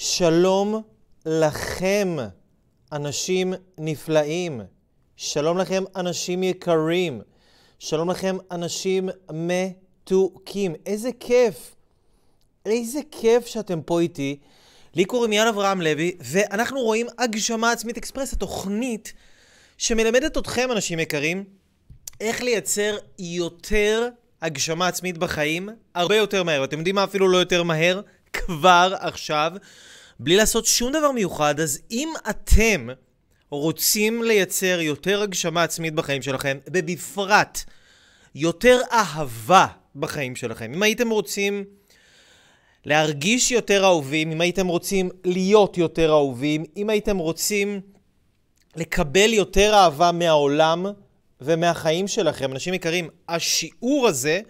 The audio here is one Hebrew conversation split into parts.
שלום לכם, אנשים נפלאים. שלום לכם, אנשים יקרים. שלום לכם, אנשים מתוקים. איזה כיף. איזה כיף שאתם פה איתי. לי קוראים יאן אברהם לוי, ואנחנו רואים הגשמה עצמית אקספרס, התוכנית שמלמדת אתכם, אנשים יקרים, איך לייצר יותר הגשמה עצמית בחיים, הרבה יותר מהר. ואתם יודעים מה אפילו לא יותר מהר? כבר עכשיו, בלי לעשות שום דבר מיוחד. אז אם אתם רוצים לייצר יותר הגשמה עצמית בחיים שלכם, ובפרט יותר אהבה בחיים שלכם, אם הייתם רוצים להרגיש יותר אהובים, אם הייתם רוצים להיות יותר אהובים, אם הייתם רוצים לקבל יותר אהבה מהעולם ומהחיים שלכם, אנשים יקרים, השיעור הזה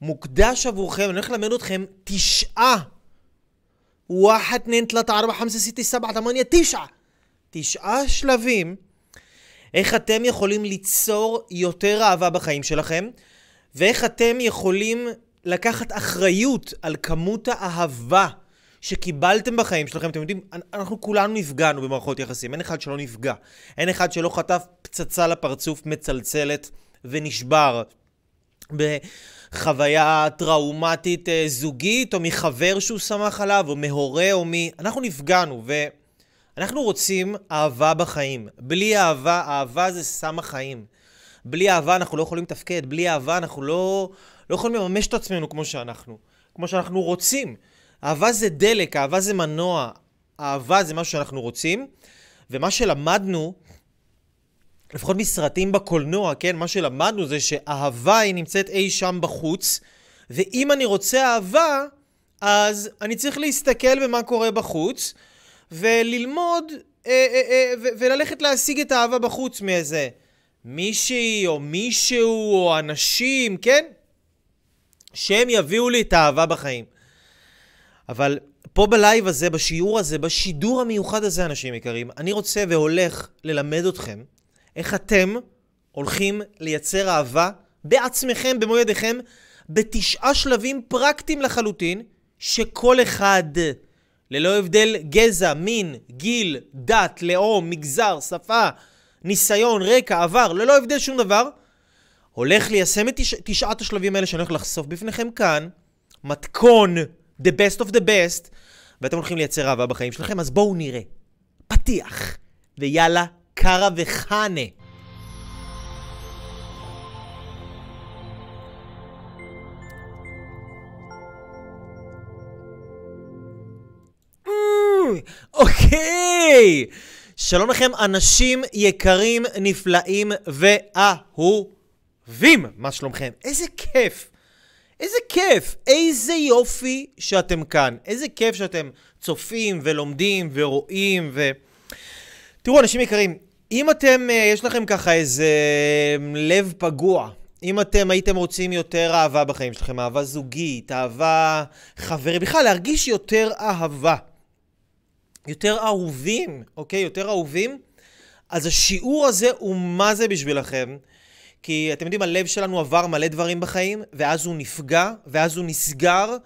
מוקדש עבורכם, אני הולך ללמד אתכם תשעה. וואחד, נין, תלת, ארבע, חמסה, סיטי, סבע, תמוניה, תשעה. תשעה שלבים איך אתם יכולים ליצור יותר אהבה בחיים שלכם, ואיך אתם יכולים לקחת אחריות על כמות האהבה שקיבלתם בחיים שלכם. אתם יודעים, אנחנו כולנו נפגענו במערכות יחסים, אין אחד שלא נפגע. אין אחד שלא חטף פצצה לפרצוף מצלצלת ונשבר. בחוויה טראומטית אה, זוגית, או מחבר שהוא שמח עליו, או מהורה, או מ... אנחנו נפגענו, ואנחנו רוצים אהבה בחיים. בלי אהבה, אהבה זה סם החיים. בלי אהבה אנחנו לא יכולים לתפקד, בלי אהבה אנחנו לא, לא יכולים לממש את עצמנו כמו שאנחנו, כמו שאנחנו רוצים. אהבה זה דלק, אהבה זה מנוע, אהבה זה משהו שאנחנו רוצים, ומה שלמדנו, לפחות מסרטים בקולנוע, כן, מה שלמדנו זה שאהבה היא נמצאת אי שם בחוץ, ואם אני רוצה אהבה, אז אני צריך להסתכל במה קורה בחוץ, וללמוד אה, אה, אה, וללכת להשיג את האהבה בחוץ מאיזה מישהי או מישהו או אנשים, כן? שהם יביאו לי את האהבה בחיים. אבל פה בלייב הזה, בשיעור הזה, בשידור המיוחד הזה, אנשים יקרים, אני רוצה והולך ללמד אתכם איך אתם הולכים לייצר אהבה בעצמכם, במו ידיכם, בתשעה שלבים פרקטיים לחלוטין, שכל אחד, ללא הבדל גזע, מין, גיל, דת, לאום, מגזר, שפה, ניסיון, רקע, עבר, ללא הבדל שום דבר, הולך ליישם את תש... תשעת השלבים האלה שאני הולך לחשוף בפניכם כאן, מתכון, the best of the best, ואתם הולכים לייצר אהבה בחיים שלכם, אז בואו נראה. פתיח, ויאללה, קרה וחנה. אוקיי! שלום לכם, אנשים יקרים, נפלאים ואהובים. מה שלומכם? איזה כיף. איזה כיף. איזה יופי שאתם כאן. איזה כיף שאתם צופים ולומדים ורואים ו... תראו, אנשים יקרים, אם אתם, אה, יש לכם ככה איזה לב פגוע, אם אתם הייתם רוצים יותר אהבה בחיים שלכם, אהבה זוגית, אהבה חברי, בכלל להרגיש יותר אהבה. יותר אהובים, אוקיי? יותר אהובים. אז השיעור הזה הוא מה זה בשבילכם. כי אתם יודעים, הלב שלנו עבר מלא דברים בחיים, ואז הוא נפגע, ואז הוא נסגר,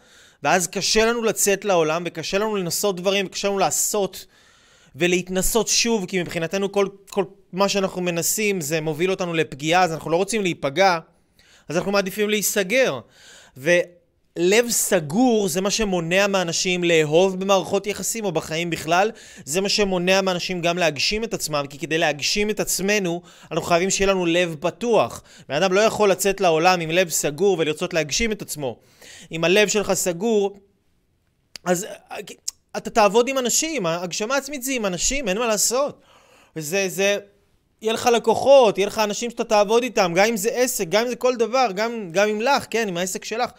ואז קשה לנו לצאת לעולם, וקשה לנו לנסות דברים, וקשה לנו לעשות ולהתנסות שוב, כי מבחינתנו כל, כל מה שאנחנו מנסים זה מוביל אותנו לפגיעה, אז אנחנו לא רוצים להיפגע, אז אנחנו מעדיפים להיסגר. ו... לב סגור זה מה שמונע מאנשים לאהוב במערכות יחסים או בחיים בכלל, זה מה שמונע מאנשים גם להגשים את עצמם, כי כדי להגשים את עצמנו, אנחנו חייבים שיהיה לנו לב פתוח. בן אדם לא יכול לצאת לעולם עם לב סגור ולרצות להגשים את עצמו. אם הלב שלך סגור, אז אתה תעבוד עם אנשים, הגשמה עצמית זה עם אנשים, אין מה לעשות. וזה, זה, יהיה לך לקוחות, יהיה לך אנשים שאתה תעבוד איתם, גם אם זה עסק, גם אם זה כל דבר, גם, גם אם לך, כן, עם העסק שלך.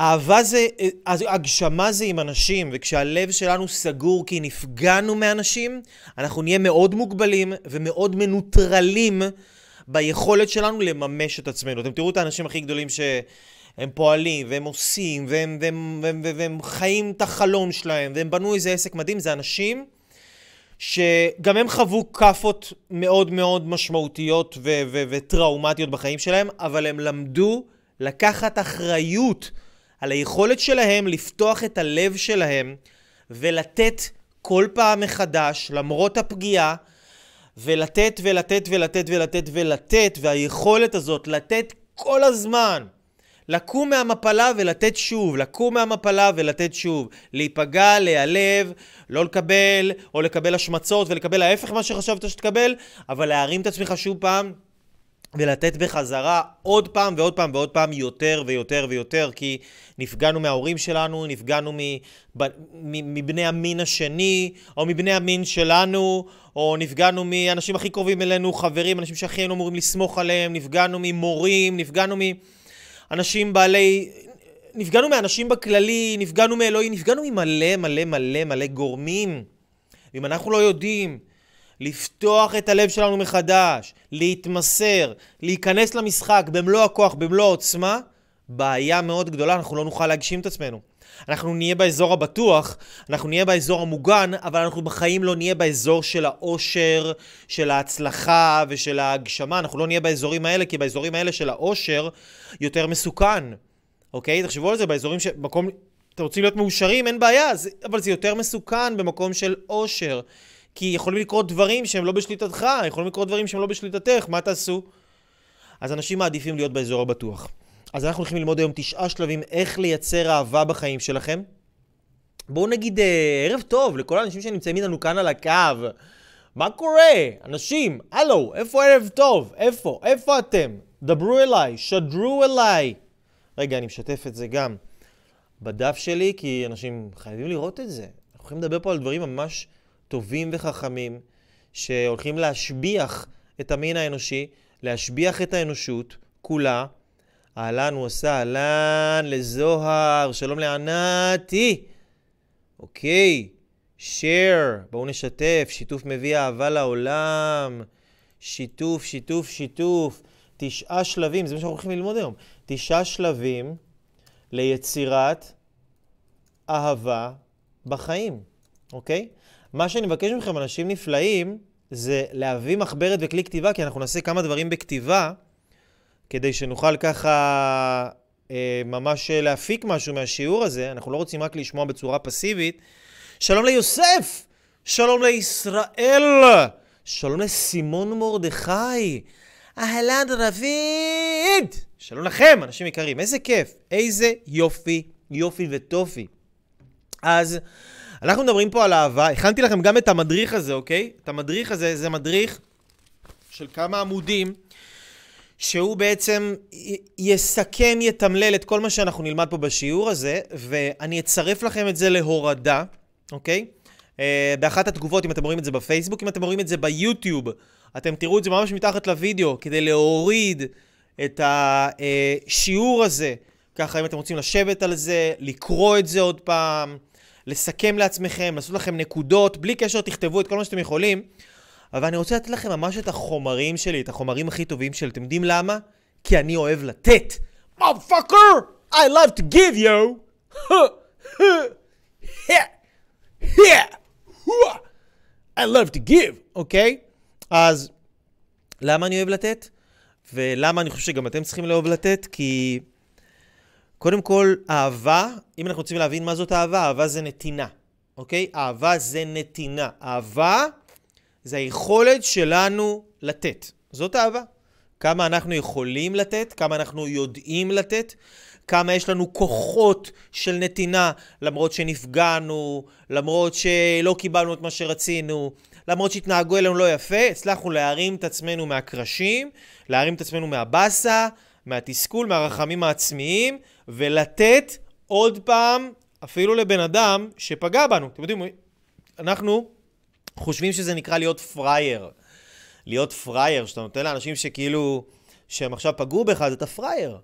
אהבה זה, הגשמה זה עם אנשים, וכשהלב שלנו סגור כי נפגענו מאנשים, אנחנו נהיה מאוד מוגבלים ומאוד מנוטרלים ביכולת שלנו לממש את עצמנו. אתם תראו את האנשים הכי גדולים שהם פועלים, והם עושים, והם, והם, והם, והם, והם חיים את החלום שלהם, והם בנו איזה עסק מדהים, זה אנשים שגם הם חוו כאפות מאוד מאוד משמעותיות ו- ו- וטראומטיות בחיים שלהם, אבל הם למדו לקחת אחריות. על היכולת שלהם לפתוח את הלב שלהם ולתת כל פעם מחדש, למרות הפגיעה, ולתת ולתת ולתת ולתת ולתת, והיכולת הזאת לתת כל הזמן, לקום מהמפלה ולתת שוב, לקום מהמפלה ולתת שוב, להיפגע, להיעלב, לא לקבל, או לקבל השמצות ולקבל ההפך ממה שחשבת שתקבל, אבל להרים את עצמך שוב פעם ולתת בחזרה עוד פעם ועוד פעם ועוד פעם יותר ויותר ויותר, כי נפגענו מההורים שלנו, נפגענו מבני המין השני, או מבני המין שלנו, או נפגענו מאנשים הכי קרובים אלינו, חברים, אנשים שהכי היינו אמורים לסמוך עליהם, נפגענו ממורים, נפגענו מאנשים בעלי... נפגענו מאנשים בכללי, נפגענו מאלוהים, נפגענו ממלא מלא מלא מלא גורמים. ואם אנחנו לא יודעים לפתוח את הלב שלנו מחדש, להתמסר, להיכנס למשחק במלוא הכוח, במלוא העוצמה, בעיה מאוד גדולה, אנחנו לא נוכל להגשים את עצמנו. אנחנו נהיה באזור הבטוח, אנחנו נהיה באזור המוגן, אבל אנחנו בחיים לא נהיה באזור של האושר, של ההצלחה ושל ההגשמה. אנחנו לא נהיה באזורים האלה, כי באזורים האלה של האושר יותר מסוכן. אוקיי? תחשבו על זה, באזורים ש... מקום... אתם רוצים להיות מאושרים, אין בעיה, זה... אבל זה יותר מסוכן במקום של אושר. כי יכולים לקרות דברים שהם לא בשליטתך, יכולים לקרות דברים שהם לא בשליטתך, מה תעשו? אז אנשים מעדיפים להיות באזור הבטוח. אז אנחנו הולכים ללמוד היום תשעה שלבים איך לייצר אהבה בחיים שלכם. בואו נגיד אה, ערב טוב לכל האנשים שנמצאים איתנו כאן על הקו. מה קורה? אנשים, הלו, איפה ערב טוב? איפה? איפה אתם? דברו אליי, שדרו אליי. רגע, אני משתף את זה גם בדף שלי, כי אנשים חייבים לראות את זה. אנחנו יכולים לדבר פה על דברים ממש טובים וחכמים, שהולכים להשביח את המין האנושי, להשביח את האנושות כולה. אהלן אהלן לזוהר, שלום לענתי. אוקיי, share, בואו נשתף, שיתוף מביא אהבה לעולם. שיתוף, שיתוף, שיתוף. תשעה שלבים, זה מה שאנחנו הולכים ללמוד היום. תשעה שלבים ליצירת אהבה בחיים, אוקיי? מה שאני מבקש מכם, אנשים נפלאים, זה להביא מחברת וכלי כתיבה, כי אנחנו נעשה כמה דברים בכתיבה, כדי שנוכל ככה אה, ממש להפיק משהו מהשיעור הזה. אנחנו לא רוצים רק לשמוע בצורה פסיבית. שלום ליוסף! שלום לישראל! שלום לסימון מרדכי! אהלן רביד! שלום לכם, אנשים יקרים. איזה כיף, איזה יופי, יופי וטופי. אז אנחנו מדברים פה על אהבה, הכנתי לכם גם את המדריך הזה, אוקיי? את המדריך הזה, זה מדריך של כמה עמודים, שהוא בעצם יסכם, יתמלל את כל מה שאנחנו נלמד פה בשיעור הזה, ואני אצרף לכם את זה להורדה, אוקיי? Uh, באחת התגובות, אם אתם רואים את זה בפייסבוק, אם אתם רואים את זה ביוטיוב, אתם תראו את זה ממש מתחת לוידאו, כדי להוריד את השיעור הזה. ככה, אם אתם רוצים לשבת על זה, לקרוא את זה עוד פעם, לסכם לעצמכם, לעשות לכם נקודות, בלי קשר תכתבו את כל מה שאתם יכולים. אבל אני רוצה לתת לכם ממש את החומרים שלי, את החומרים הכי טובים שלי. אתם יודעים למה? כי אני אוהב לתת. motherfucker! I love to give you! I love to give, אוקיי? Okay? אז למה אני אוהב לתת? ולמה אני חושב שגם אתם צריכים לאהוב לתת? כי... קודם כל, אהבה, אם אנחנו רוצים להבין מה זאת אהבה, אהבה זה נתינה, אוקיי? אהבה זה נתינה. אהבה זה היכולת שלנו לתת. זאת אהבה. כמה אנחנו יכולים לתת, כמה אנחנו יודעים לתת, כמה יש לנו כוחות של נתינה, למרות שנפגענו, למרות שלא קיבלנו את מה שרצינו, למרות שהתנהגו אלינו לא יפה, הצלחנו להרים את עצמנו מהקרשים, להרים את עצמנו מהבאסה, מהתסכול, מהרחמים העצמיים, ולתת עוד פעם, אפילו לבן אדם שפגע בנו. אתם יודעים, אנחנו חושבים שזה נקרא להיות פראייר. להיות פראייר, שאתה נותן לאנשים שכאילו, שהם עכשיו פגעו בך, אז אתה פראייר.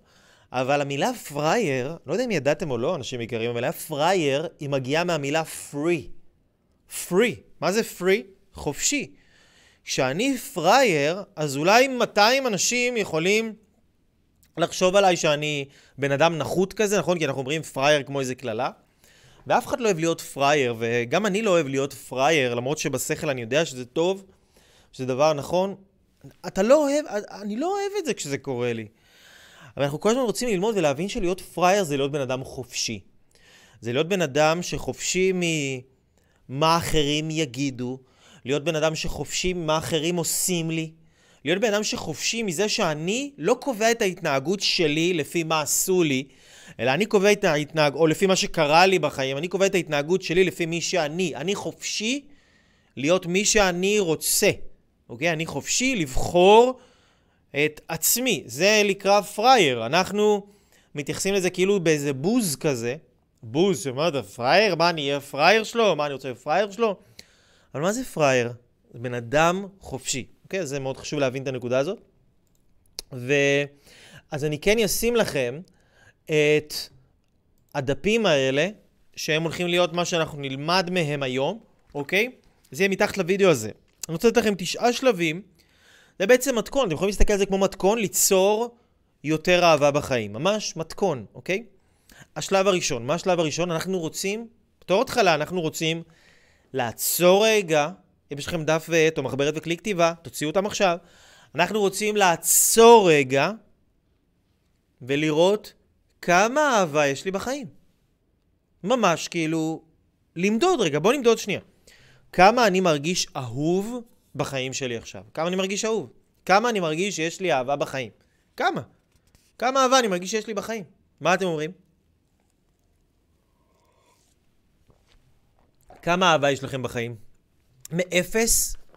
אבל המילה פראייר, לא יודע אם ידעתם או לא, אנשים יקרים, אבל המילה פראייר, היא מגיעה מהמילה free. free. מה זה free? חופשי. כשאני פראייר, אז אולי 200 אנשים יכולים לחשוב עליי שאני בן אדם נחות כזה, נכון? כי אנחנו אומרים פראייר כמו איזה קללה. ואף אחד לא אוהב להיות פראייר, וגם אני לא אוהב להיות פראייר, למרות שבשכל אני יודע שזה טוב, שזה דבר נכון. אתה לא אוהב, אני לא אוהב את זה כשזה קורה לי. אבל אנחנו כל הזמן רוצים ללמוד ולהבין שלהיות פראייר זה להיות בן אדם חופשי. זה להיות בן אדם שחופשי מה אחרים יגידו, להיות בן אדם שחופשי ממה אחרים עושים לי, להיות בן אדם שחופשי מזה שאני לא קובע את ההתנהגות שלי לפי מה עשו לי, אלא אני קובע את ההתנהגות, או לפי מה שקרה לי בחיים, אני קובע את ההתנהגות שלי לפי מי שאני. אני חופשי להיות מי שאני רוצה, אוקיי? אני חופשי לבחור את עצמי. זה לקרוא פראייר. אנחנו מתייחסים לזה כאילו באיזה בוז כזה. בוז, מה אתה פראייר? מה, אני אהיה פראייר שלו? מה, אני רוצה להיות פראייר שלו? אבל מה זה פראייר? זה בן אדם חופשי. אוקיי? זה מאוד חשוב להבין את הנקודה הזאת. ו... אז אני כן אשים לכם את הדפים האלה, שהם הולכים להיות מה שאנחנו נלמד מהם היום, אוקיי? זה יהיה מתחת לוידאו הזה. אני רוצה לתת לכם תשעה שלבים. זה בעצם מתכון, אתם יכולים להסתכל על זה כמו מתכון, ליצור יותר אהבה בחיים. ממש מתכון, אוקיי? השלב הראשון, מה השלב הראשון? אנחנו רוצים, בתור התחלה, אנחנו רוצים לעצור רגע, אם יש לכם דף ועט או מחברת וכלי כתיבה, תוציאו אותם עכשיו. אנחנו רוצים לעצור רגע ולראות כמה אהבה יש לי בחיים. ממש כאילו, למדוד רגע, בוא נמדוד שנייה. כמה אני מרגיש אהוב בחיים שלי עכשיו? כמה אני מרגיש אהוב? כמה אני מרגיש שיש לי אהבה בחיים? כמה? כמה אהבה אני מרגיש שיש לי בחיים? מה אתם אומרים? כמה אהבה יש לכם בחיים? מ-0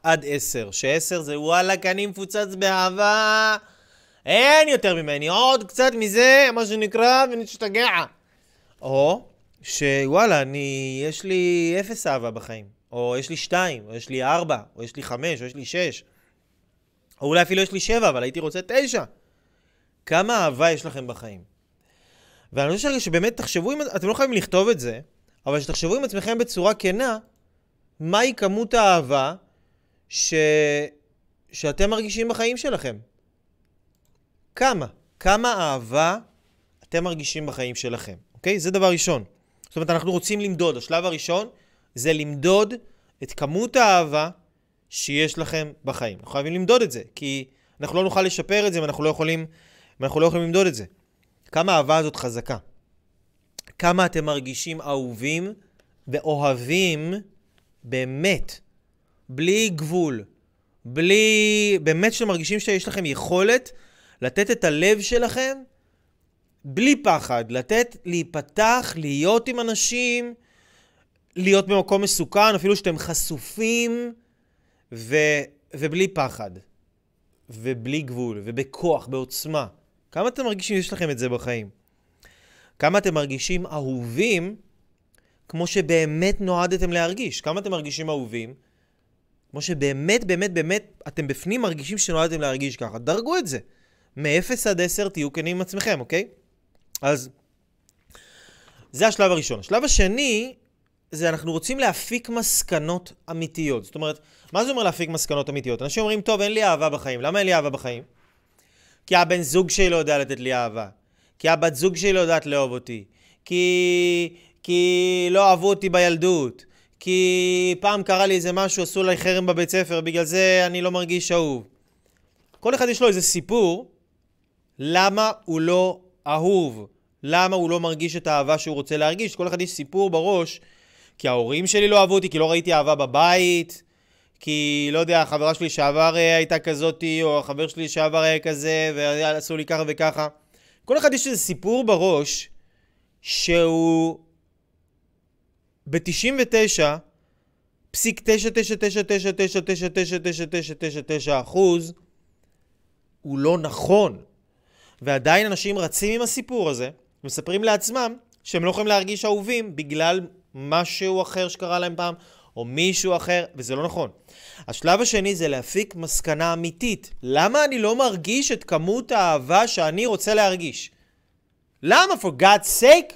עד 10, ש-10 זה וואלכ, אני מפוצץ באהבה, אין יותר ממני, עוד קצת מזה, מה שנקרא, ונשתגע. או שוואלה, אני, יש לי 0 אהבה בחיים, או יש לי 2, או יש לי 4, או יש לי 5, או יש לי 6, או אולי אפילו יש לי 7, אבל הייתי רוצה 9. כמה אהבה יש לכם בחיים? ואני חושב שבאמת תחשבו, אם, אתם לא חייבים לכתוב את זה, אבל שתחשבו עם עצמכם בצורה כנה, מהי כמות האהבה ש... שאתם מרגישים בחיים שלכם. כמה? כמה אהבה אתם מרגישים בחיים שלכם, אוקיי? זה דבר ראשון. זאת אומרת, אנחנו רוצים למדוד. השלב הראשון זה למדוד את כמות האהבה שיש לכם בחיים. אנחנו חייבים למדוד את זה, כי אנחנו לא נוכל לשפר את זה אם אנחנו לא יכולים, אם אנחנו לא יכולים למדוד את זה. כמה האהבה הזאת חזקה. כמה אתם מרגישים אהובים ואוהבים באמת, בלי גבול, בלי... באמת שאתם מרגישים שיש לכם יכולת לתת את הלב שלכם בלי פחד, לתת, להיפתח, להיות עם אנשים, להיות במקום מסוכן, אפילו שאתם חשופים, ו... ובלי פחד, ובלי גבול, ובכוח, בעוצמה. כמה אתם מרגישים שיש לכם את זה בחיים? כמה אתם מרגישים אהובים כמו שבאמת נועדתם להרגיש. כמה אתם מרגישים אהובים? כמו שבאמת, באמת, באמת, אתם בפנים מרגישים שנועדתם להרגיש ככה. דרגו את זה. מ-0 עד 10 תהיו כנים עם עצמכם, אוקיי? אז זה השלב הראשון. השלב השני, זה אנחנו רוצים להפיק מסקנות אמיתיות. זאת אומרת, מה זה אומר להפיק מסקנות אמיתיות? אנשים אומרים, טוב, אין לי אהבה בחיים. למה אין לי אהבה בחיים? כי הבן זוג שלי לא יודע לתת לי אהבה. כי הבת זוג שלי לא יודעת לאהוב אותי. כי כי לא אהבו אותי בילדות, כי פעם קרה לי איזה משהו, עשו לי חרם בבית ספר, בגלל זה אני לא מרגיש אהוב. כל אחד יש לו איזה סיפור למה הוא לא אהוב, למה הוא לא מרגיש את האהבה שהוא רוצה להרגיש. כל אחד יש סיפור בראש, כי ההורים שלי לא אהבו אותי, כי לא ראיתי אהבה בבית, כי, לא יודע, החברה שלי שעבר אה, הייתה כזאתי, או החבר שלי שעבר היה כזה, ועשו לי ככה וככה. כל אחד יש איזה סיפור בראש שהוא ב-99 פסיק 9999999999 אחוז הוא לא נכון. ועדיין אנשים רצים עם הסיפור הזה, ומספרים לעצמם שהם לא יכולים להרגיש אהובים בגלל משהו אחר שקרה להם פעם, או מישהו אחר, וזה לא נכון. השלב השני זה להפיק מסקנה אמיתית. למה אני לא מרגיש את כמות האהבה שאני רוצה להרגיש? למה? For God's sake?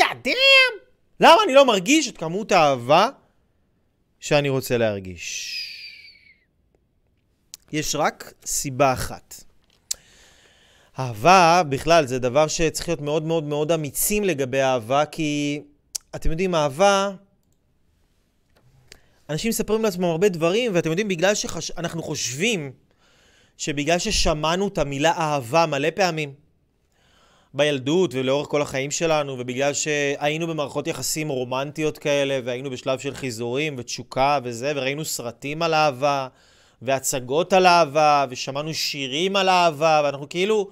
God damn! למה אני לא מרגיש את כמות האהבה שאני רוצה להרגיש? יש רק סיבה אחת. אהבה בכלל זה דבר שצריך להיות מאוד מאוד מאוד אמיצים לגבי אהבה, כי אתם יודעים, אהבה... אנשים מספרים לעצמם הרבה דברים, ואתם יודעים, בגלל שאנחנו שחש... חושבים שבגלל ששמענו את המילה אהבה מלא פעמים, בילדות ולאורך כל החיים שלנו, ובגלל שהיינו במערכות יחסים רומנטיות כאלה, והיינו בשלב של חיזורים ותשוקה וזה, וראינו סרטים על אהבה, והצגות על אהבה, ושמענו שירים על אהבה, ואנחנו כאילו...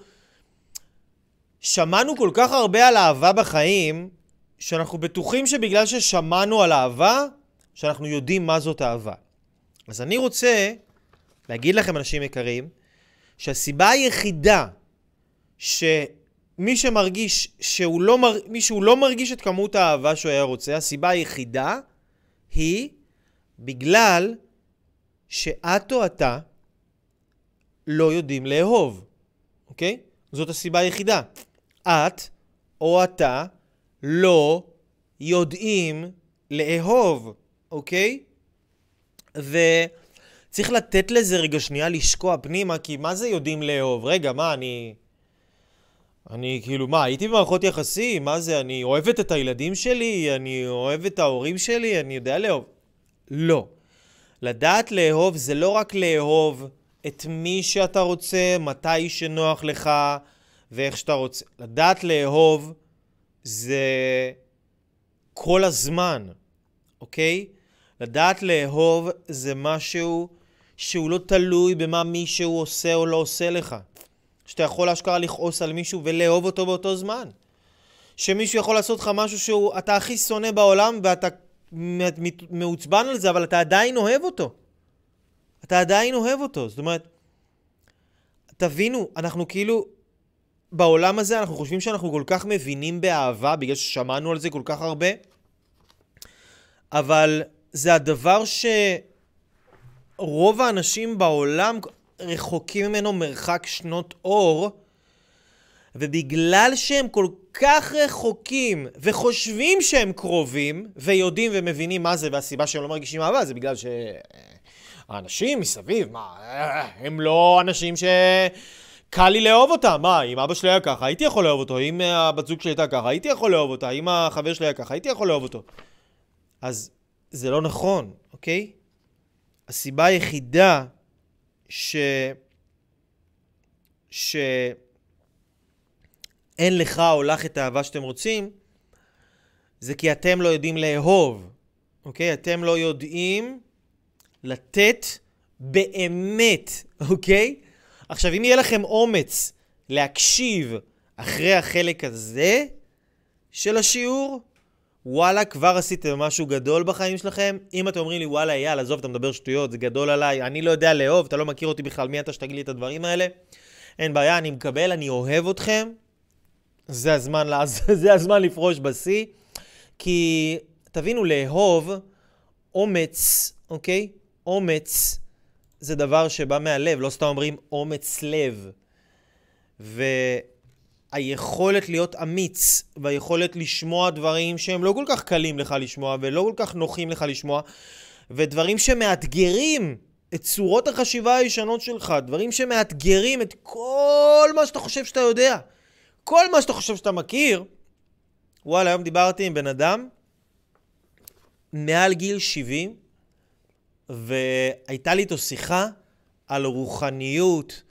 שמענו כל כך הרבה על אהבה בחיים, שאנחנו בטוחים שבגלל ששמענו על אהבה, שאנחנו יודעים מה זאת אהבה. אז אני רוצה להגיד לכם, אנשים יקרים, שהסיבה היחידה שמי שמרגיש שהוא לא, מר... מי שהוא לא מרגיש את כמות האהבה שהוא היה רוצה, הסיבה היחידה היא בגלל שאת או אתה לא יודעים לאהוב, אוקיי? זאת הסיבה היחידה. את או אתה לא יודעים לאהוב, אוקיי? וצריך לתת לזה רגע שנייה לשקוע פנימה, כי מה זה יודעים לאהוב? רגע, מה, אני... אני כאילו, מה, הייתי במערכות יחסים? מה זה, אני אוהבת את הילדים שלי? אני אוהב את ההורים שלי? אני יודע לאהוב. לא. לדעת לאהוב זה לא רק לאהוב את מי שאתה רוצה, מתי שנוח לך ואיך שאתה רוצה. לדעת לאהוב זה כל הזמן, אוקיי? לדעת לאהוב זה משהו שהוא לא תלוי במה מישהו עושה או לא עושה לך. שאתה יכול אשכרה לכעוס על מישהו ולאהוב אותו באותו זמן. שמישהו יכול לעשות לך משהו שהוא אתה הכי שונא בעולם ואתה מעוצבן על זה, אבל אתה עדיין אוהב אותו. אתה עדיין אוהב אותו. זאת אומרת, תבינו, אנחנו כאילו, בעולם הזה אנחנו חושבים שאנחנו כל כך מבינים באהבה, בגלל ששמענו על זה כל כך הרבה, אבל זה הדבר שרוב האנשים בעולם רחוקים ממנו מרחק שנות אור, ובגלל שהם כל כך רחוקים וחושבים שהם קרובים ויודעים ומבינים מה זה והסיבה שהם לא מרגישים אהבה זה בגלל שהאנשים מסביב, מה, הם לא אנשים שקל לי לאהוב אותם. מה, אם אבא שלי היה ככה, הייתי יכול לאהוב אותו. אם הבת זוג שלי הייתה ככה, הייתי יכול לאהוב אותה. אם החבר שלי היה ככה, הייתי יכול לאהוב אותו. אז זה לא נכון, אוקיי? הסיבה היחידה ש... ש... אין לך או לך את האהבה שאתם רוצים, זה כי אתם לא יודעים לאהוב, אוקיי? אתם לא יודעים לתת באמת, אוקיי? עכשיו, אם יהיה לכם אומץ להקשיב אחרי החלק הזה של השיעור, וואלה, כבר עשיתם משהו גדול בחיים שלכם. אם אתם אומרים לי, וואלה, אייל, עזוב, אתה מדבר שטויות, זה גדול עליי, אני לא יודע לאהוב, אתה לא מכיר אותי בכלל, מי אתה שתגיד לי את הדברים האלה? אין בעיה, אני מקבל, אני אוהב אתכם. זה הזמן, זה הזמן לפרוש בשיא. כי, תבינו, לאהוב, אומץ, אוקיי? אומץ זה דבר שבא מהלב, לא סתם אומרים אומץ לב. והיכולת להיות אמיץ, והיכולת לשמוע דברים שהם לא כל כך קלים לך לשמוע, ולא כל כך נוחים לך לשמוע, ודברים שמאתגרים את צורות החשיבה הישנות שלך, דברים שמאתגרים את כל מה שאתה חושב שאתה יודע. כל מה שאתה חושב שאתה מכיר, וואלה, היום דיברתי עם בן אדם מעל גיל 70, והייתה לי איתו שיחה על רוחניות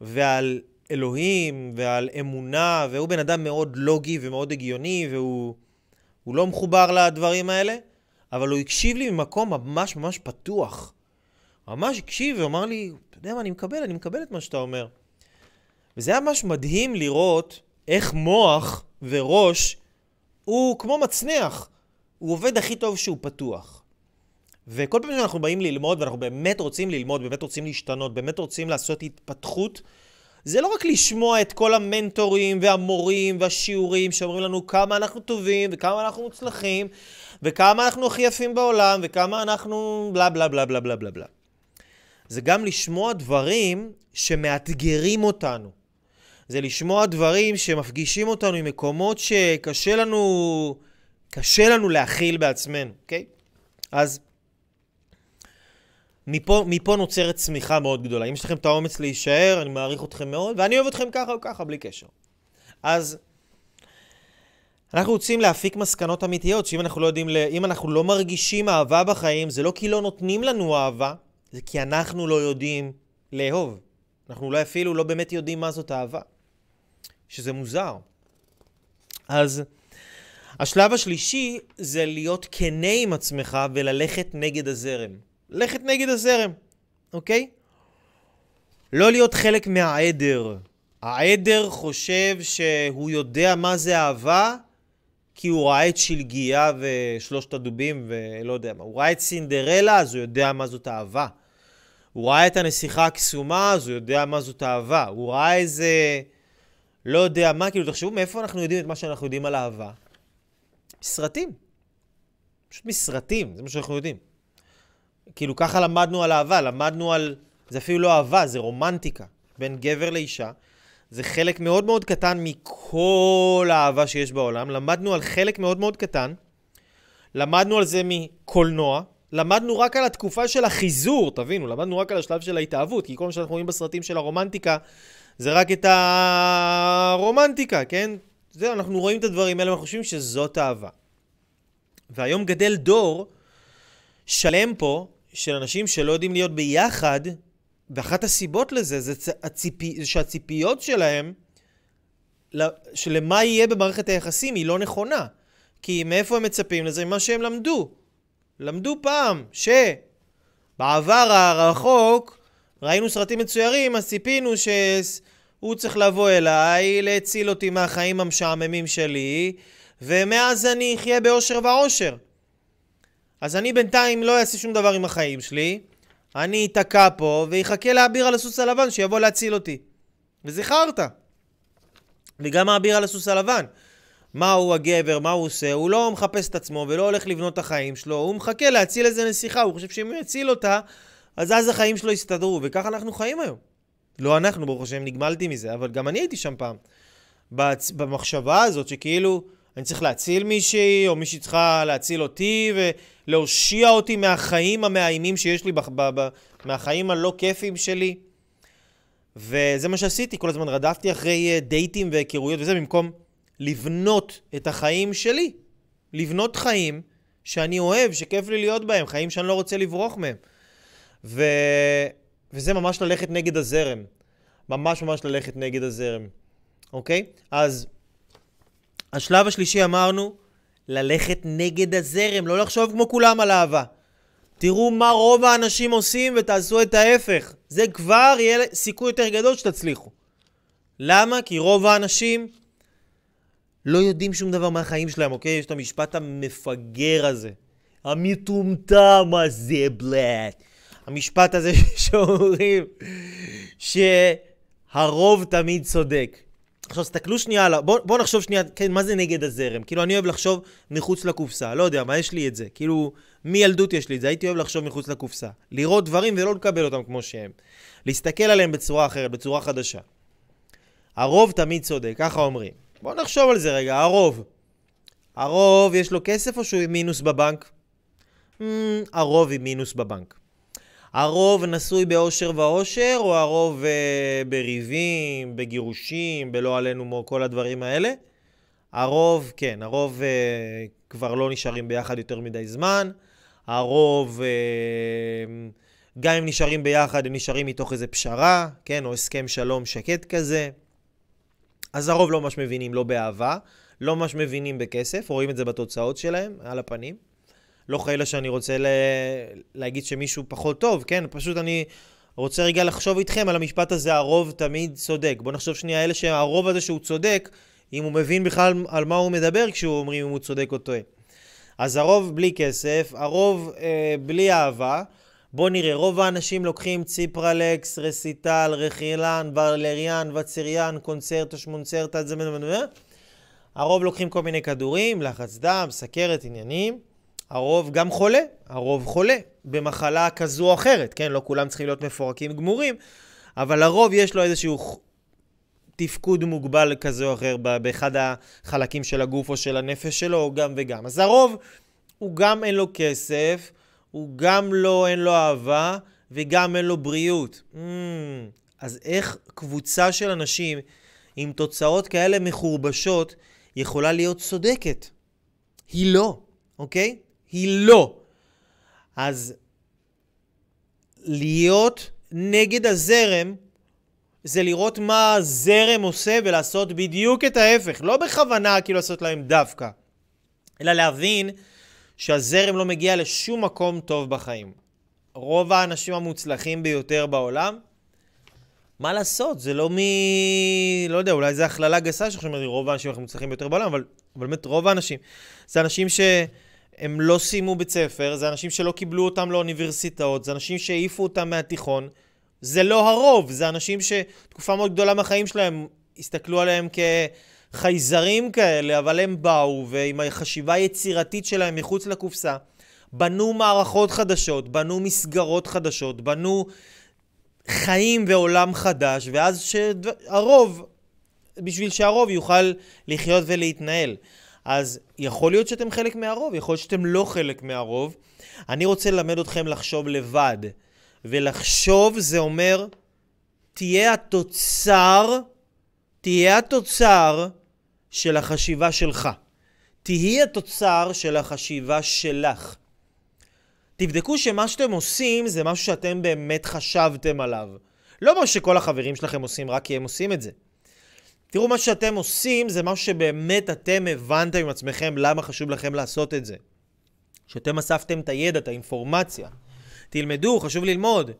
ועל אלוהים ועל אמונה, והוא בן אדם מאוד לוגי ומאוד הגיוני, והוא לא מחובר לדברים האלה, אבל הוא הקשיב לי ממקום ממש ממש פתוח. ממש הקשיב ואמר לי, אתה יודע מה, אני מקבל, אני מקבל את מה שאתה אומר. וזה היה ממש מדהים לראות איך מוח וראש הוא כמו מצנח. הוא עובד הכי טוב שהוא פתוח. וכל פעם שאנחנו באים ללמוד, ואנחנו באמת רוצים ללמוד, באמת רוצים להשתנות, באמת רוצים לעשות התפתחות, זה לא רק לשמוע את כל המנטורים והמורים והשיעורים שאומרים לנו כמה אנחנו טובים וכמה אנחנו מוצלחים וכמה אנחנו הכי יפים בעולם וכמה אנחנו בלה בלה בלה בלה בלה בלה בלה. זה גם לשמוע דברים שמאתגרים אותנו. זה לשמוע דברים שמפגישים אותנו ממקומות שקשה לנו, קשה לנו להכיל בעצמנו, אוקיי? אז מפה, מפה נוצרת צמיחה מאוד גדולה. אם יש לכם את האומץ להישאר, אני מעריך אתכם מאוד, ואני אוהב אתכם ככה או ככה, בלי קשר. אז אנחנו רוצים להפיק מסקנות אמיתיות, שאם אנחנו לא יודעים, אם אנחנו לא מרגישים אהבה בחיים, זה לא כי לא נותנים לנו אהבה, זה כי אנחנו לא יודעים לאהוב. אנחנו אולי אפילו לא באמת יודעים מה זאת אהבה. שזה מוזר. אז השלב השלישי זה להיות כנה עם עצמך וללכת נגד הזרם. ללכת נגד הזרם, אוקיי? לא להיות חלק מהעדר. העדר חושב שהוא יודע מה זה אהבה, כי הוא ראה את שלגיה ושלושת הדובים ולא יודע מה. הוא ראה את סינדרלה, אז הוא יודע מה זאת אהבה. הוא ראה את הנסיכה הקסומה, אז הוא יודע מה זאת אהבה. הוא ראה איזה... לא יודע מה, כאילו, תחשבו מאיפה אנחנו יודעים את מה שאנחנו יודעים על אהבה. מסרטים. פשוט מסרטים, זה מה שאנחנו יודעים. כאילו, ככה למדנו על אהבה, למדנו על... זה אפילו לא אהבה, זה רומנטיקה. בין גבר לאישה. זה חלק מאוד מאוד קטן מכל האהבה שיש בעולם. למדנו על חלק מאוד מאוד קטן. למדנו על זה מקולנוע. למדנו רק על התקופה של החיזור, תבינו, למדנו רק על השלב של ההתאהבות, כי כל מה שאנחנו רואים בסרטים של הרומנטיקה זה רק את הרומנטיקה, כן? זה, אנחנו רואים את הדברים האלה, אנחנו חושבים שזאת אהבה. והיום גדל דור שלם פה של אנשים שלא יודעים להיות ביחד, ואחת הסיבות לזה זה הציפי, שהציפיות שלהם, שלמה יהיה במערכת היחסים, היא לא נכונה. כי מאיפה הם מצפים לזה? ממה שהם למדו. למדו פעם שבעבר הרחוק ראינו סרטים מצוירים, אז ציפינו שהוא צריך לבוא אליי, להציל אותי מהחיים המשעממים שלי, ומאז אני אחיה באושר ועושר. אז אני בינתיים לא אעשה שום דבר עם החיים שלי, אני אתקע פה ויחכה לאביר על הסוס הלבן שיבוא להציל אותי. וזכרת. וגם האביר על הסוס הלבן. מה הוא הגבר, מה הוא עושה, הוא לא מחפש את עצמו ולא הולך לבנות את החיים שלו, הוא מחכה להציל איזה נסיכה, הוא חושב שאם הוא יציל אותה, אז אז החיים שלו יסתדרו, וככה אנחנו חיים היום. לא אנחנו, ברוך השם, נגמלתי מזה, אבל גם אני הייתי שם פעם. במחשבה הזאת שכאילו, אני צריך להציל מישהי, או מישהי צריכה להציל אותי, ולהושיע אותי מהחיים המאיימים שיש לי, ב... ב... ב... מהחיים הלא כיפיים שלי. וזה מה שעשיתי, כל הזמן רדפתי אחרי אה, דייטים והיכרויות וזה, במקום לבנות את החיים שלי. לבנות חיים שאני אוהב, שכיף לי להיות בהם, חיים שאני לא רוצה לברוח מהם. ו... וזה ממש ללכת נגד הזרם. ממש ממש ללכת נגד הזרם, אוקיי? אז השלב השלישי אמרנו, ללכת נגד הזרם, לא לחשוב כמו כולם על אהבה. תראו מה רוב האנשים עושים ותעשו את ההפך. זה כבר יהיה סיכוי יותר גדול שתצליחו. למה? כי רוב האנשים לא יודעים שום דבר מהחיים שלהם, אוקיי? יש את המשפט המפגר הזה. המטומטם הזה, בלאט. המשפט הזה שאומרים שהרוב תמיד צודק. עכשיו, תסתכלו שנייה. בואו בוא נחשוב שנייה, כן, מה זה נגד הזרם? כאילו, אני אוהב לחשוב מחוץ לקופסה. לא יודע, מה יש לי את זה? כאילו, מילדות יש לי את זה. הייתי אוהב לחשוב מחוץ לקופסה. לראות דברים ולא לקבל אותם כמו שהם. להסתכל עליהם בצורה אחרת, בצורה חדשה. הרוב תמיד צודק, ככה אומרים. בואו נחשוב על זה רגע, הרוב. הרוב יש לו כסף או שהוא עם מינוס בבנק? Mm, הרוב עם מינוס בבנק. הרוב נשוי באושר ואושר, או הרוב uh, בריבים, בגירושים, בלא עלינו כל הדברים האלה? הרוב, כן, הרוב uh, כבר לא נשארים ביחד יותר מדי זמן. הרוב, uh, גם אם נשארים ביחד, הם נשארים מתוך איזה פשרה, כן, או הסכם שלום שקט כזה. אז הרוב לא ממש מבינים לא באהבה, לא ממש מבינים בכסף, רואים את זה בתוצאות שלהם, על הפנים. לא חלילה שאני רוצה ל... להגיד שמישהו פחות טוב, כן? פשוט אני רוצה רגע לחשוב איתכם על המשפט הזה, הרוב תמיד צודק. בואו נחשוב שנייה, אלה שהרוב הזה שהוא צודק, אם הוא מבין בכלל על מה הוא מדבר כשהוא אומרים אם הוא צודק או טועה. אז הרוב בלי כסף, הרוב אה, בלי אהבה. בואו נראה, רוב האנשים לוקחים ציפרלקס, רסיטל, רכילן, ולריאן, וצריאן, קונצרטה, שמונצרטה, זה... הרוב לוקחים כל מיני כדורים, לחץ דם, סכרת, עניינים. הרוב גם חולה, הרוב חולה במחלה כזו או אחרת, כן? לא כולם צריכים להיות מפורקים גמורים, אבל לרוב יש לו איזשהו תפקוד מוגבל כזה או אחר באחד החלקים של הגוף או של הנפש שלו, או גם וגם. אז הרוב, הוא גם אין לו כסף, הוא גם לא, אין לו אהבה, וגם אין לו בריאות. Mm, אז איך קבוצה של אנשים עם תוצאות כאלה מחורבשות יכולה להיות צודקת? היא לא, אוקיי? היא לא. אז להיות נגד הזרם זה לראות מה הזרם עושה ולעשות בדיוק את ההפך. לא בכוונה כאילו לעשות להם דווקא, אלא להבין שהזרם לא מגיע לשום מקום טוב בחיים. רוב האנשים המוצלחים ביותר בעולם, מה לעשות, זה לא מ... לא יודע, אולי זו הכללה גסה שחושבים על רוב האנשים המוצלחים ביותר בעולם, אבל, אבל באמת רוב האנשים. זה אנשים שהם לא סיימו בית ספר, זה אנשים שלא קיבלו אותם לאוניברסיטאות, זה אנשים שהעיפו אותם מהתיכון. זה לא הרוב, זה אנשים שתקופה מאוד גדולה מהחיים שלהם הסתכלו עליהם כחייזרים כאלה, אבל הם באו, ועם החשיבה היצירתית שלהם מחוץ לקופסה, בנו מערכות חדשות, בנו מסגרות חדשות, בנו חיים ועולם חדש, ואז שהרוב, בשביל שהרוב יוכל לחיות ולהתנהל. אז יכול להיות שאתם חלק מהרוב, יכול להיות שאתם לא חלק מהרוב. אני רוצה ללמד אתכם לחשוב לבד. ולחשוב זה אומר, תהיה התוצר, תהיה התוצר של החשיבה שלך. תהיי התוצר של החשיבה שלך. תבדקו שמה שאתם עושים זה משהו שאתם באמת חשבתם עליו. לא מה שכל החברים שלכם עושים רק כי הם עושים את זה. תראו, מה שאתם עושים זה משהו שבאמת אתם הבנתם עם עצמכם למה חשוב לכם לעשות את זה. שאתם אספתם את הידע, את האינפורמציה. תלמדו, חשוב ללמוד.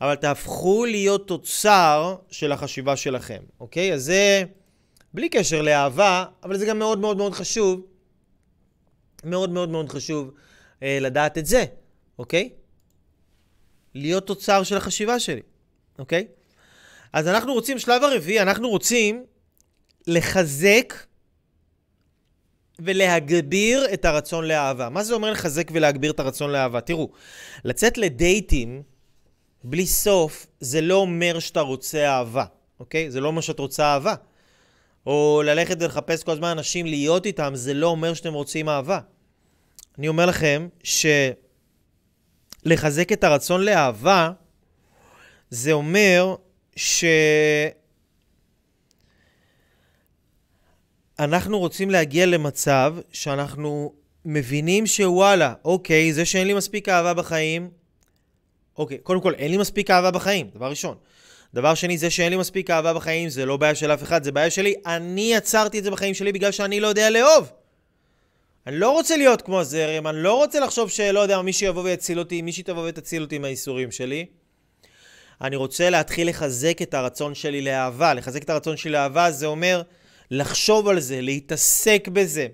אבל תהפכו להיות תוצר של החשיבה שלכם, אוקיי? אז זה בלי קשר לאהבה, אבל זה גם מאוד מאוד מאוד חשוב, מאוד מאוד מאוד חשוב אה, לדעת את זה, אוקיי? להיות תוצר של החשיבה שלי, אוקיי? אז אנחנו רוצים, שלב הרביעי, אנחנו רוצים לחזק ולהגביר את הרצון לאהבה. מה זה אומר לחזק ולהגביר את הרצון לאהבה? תראו, לצאת לדייטים בלי סוף, זה לא אומר שאתה רוצה אהבה, אוקיי? זה לא אומר שאת רוצה אהבה. או ללכת ולחפש כל הזמן אנשים להיות איתם, זה לא אומר שאתם רוצים אהבה. אני אומר לכם שלחזק את הרצון לאהבה, זה אומר ש... אנחנו רוצים להגיע למצב שאנחנו מבינים שוואלה, אוקיי, זה שאין לי מספיק אהבה בחיים, אוקיי, קודם כל, אין לי מספיק אהבה בחיים, דבר ראשון. דבר שני, זה שאין לי מספיק אהבה בחיים זה לא בעיה של אף אחד, זה בעיה שלי. אני יצרתי את זה בחיים שלי בגלל שאני לא יודע לאהוב. אני לא רוצה להיות כמו הזרם, אני לא רוצה לחשוב שלא יודע, מישהו יבוא ויציל אותי, מישהי תבוא ותציל אותי מהייסורים שלי. אני רוצה להתחיל לחזק את הרצון שלי לאהבה. לחזק את הרצון שלי לאהבה זה אומר לחשוב על זה, להתעסק בזה,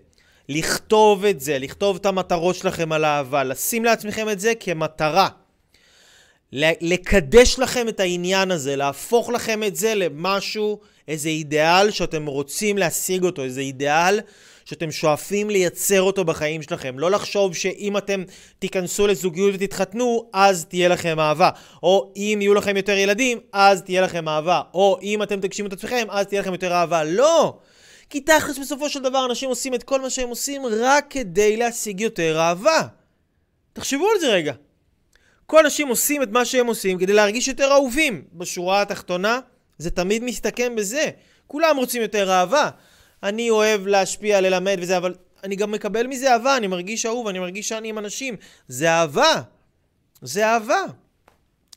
לכתוב את זה, לכתוב את המטרות שלכם על אהבה, לשים לעצמכם את זה כמטרה. לקדש לכם את העניין הזה, להפוך לכם את זה למשהו, איזה אידיאל שאתם רוצים להשיג אותו, איזה אידיאל שאתם שואפים לייצר אותו בחיים שלכם. לא לחשוב שאם אתם תיכנסו לזוגיות ותתחתנו, אז תהיה לכם אהבה. או אם יהיו לכם יותר ילדים, אז תהיה לכם אהבה. או אם אתם תגשימו את עצמכם, אז תהיה לכם יותר אהבה. לא! כי תכלס בסופו של דבר אנשים עושים את כל מה שהם עושים רק כדי להשיג יותר אהבה. תחשבו על זה רגע. כל אנשים עושים את מה שהם עושים כדי להרגיש יותר אהובים. בשורה התחתונה, זה תמיד מסתכם בזה. כולם רוצים יותר אהבה. אני אוהב להשפיע, ללמד וזה, אבל אני גם מקבל מזה אהבה, אני מרגיש אהוב, אני מרגיש שאני עם אנשים. זה אהבה. זה אהבה.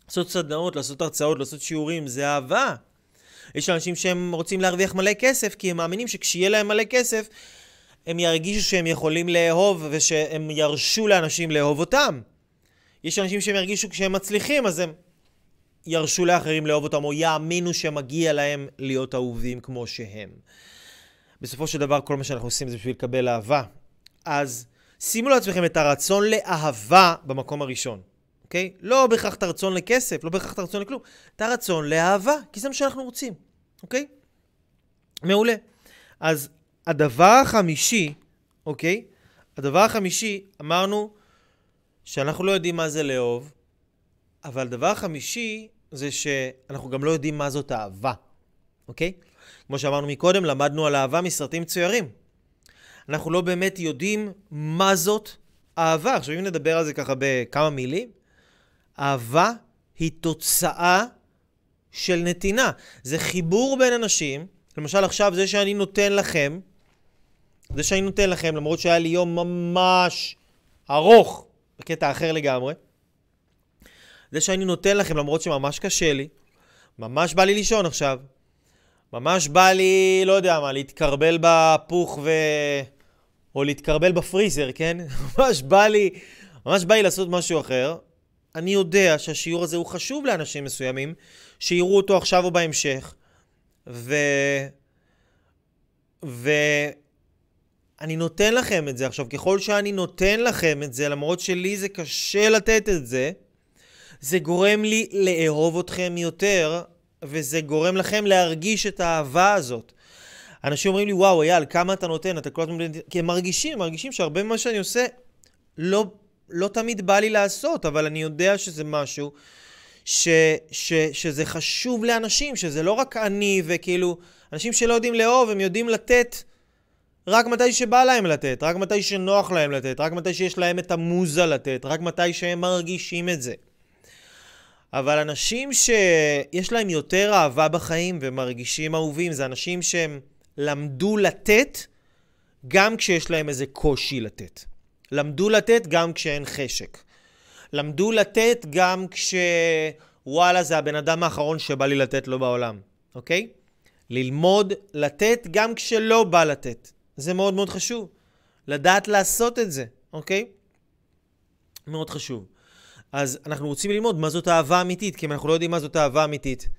לעשות סדנאות, לעשות הרצאות, לעשות שיעורים, זה אהבה. יש אנשים שהם רוצים להרוויח מלא כסף, כי הם מאמינים שכשיהיה להם מלא כסף, הם ירגישו שהם יכולים לאהוב ושהם ירשו לאנשים לאהוב אותם. יש אנשים שהם ירגישו כשהם מצליחים, אז הם ירשו לאחרים לאהוב אותם, או יאמינו שמגיע להם להיות אהובים כמו שהם. בסופו של דבר, כל מה שאנחנו עושים זה בשביל לקבל אהבה. אז שימו לעצמכם את הרצון לאהבה במקום הראשון, אוקיי? לא בהכרח את הרצון לכסף, לא בהכרח את הרצון לכלום, את הרצון לאהבה, כי זה מה שאנחנו רוצים, אוקיי? מעולה. אז הדבר החמישי, אוקיי? הדבר החמישי, אמרנו שאנחנו לא יודעים מה זה לאהוב, אבל הדבר החמישי זה שאנחנו גם לא יודעים מה זאת אהבה, אוקיי? כמו שאמרנו מקודם, למדנו על אהבה מסרטים צוירים. אנחנו לא באמת יודעים מה זאת אהבה. עכשיו, אם נדבר על זה ככה בכמה מילים, אהבה היא תוצאה של נתינה. זה חיבור בין אנשים. למשל, עכשיו, זה שאני נותן לכם, זה שאני נותן לכם, למרות שהיה לי יום ממש ארוך, בקטע אחר לגמרי, זה שאני נותן לכם, למרות שממש קשה לי, ממש בא לי לישון עכשיו. ממש בא לי, לא יודע מה, להתקרבל בפוך ו... או להתקרבל בפריזר, כן? ממש בא לי, ממש בא לי לעשות משהו אחר. אני יודע שהשיעור הזה הוא חשוב לאנשים מסוימים, שיראו אותו עכשיו או בהמשך. ו... ואני נותן לכם את זה. עכשיו, ככל שאני נותן לכם את זה, למרות שלי זה קשה לתת את זה, זה גורם לי לאהוב אתכם יותר, וזה גורם לכם להרגיש את האהבה הזאת. אנשים אומרים לי, וואו, אייל, כמה אתה נותן? אתה כל הזמן... כי הם מרגישים, מרגישים שהרבה ממה שאני עושה, לא, לא תמיד בא לי לעשות, אבל אני יודע שזה משהו ש, ש, שזה חשוב לאנשים, שזה לא רק אני, וכאילו, אנשים שלא יודעים לאהוב, הם יודעים לתת רק מתי שבא להם לתת, רק מתי שנוח להם לתת, רק מתי שיש להם את המוזה לתת, רק מתי שהם מרגישים את זה. אבל אנשים שיש להם יותר אהבה בחיים ומרגישים אהובים, זה אנשים שהם למדו לתת גם כשיש להם איזה קושי לתת. למדו לתת גם כשאין חשק. למדו לתת גם כשוואלה זה הבן אדם האחרון שבא לי לתת לו בעולם, אוקיי? ללמוד לתת גם כשלא בא לתת. זה מאוד מאוד חשוב. לדעת לעשות את זה, אוקיי? מאוד חשוב. אז אנחנו רוצים ללמוד מה זאת אהבה אמיתית, כי אם אנחנו לא יודעים מה זאת אהבה אמיתית,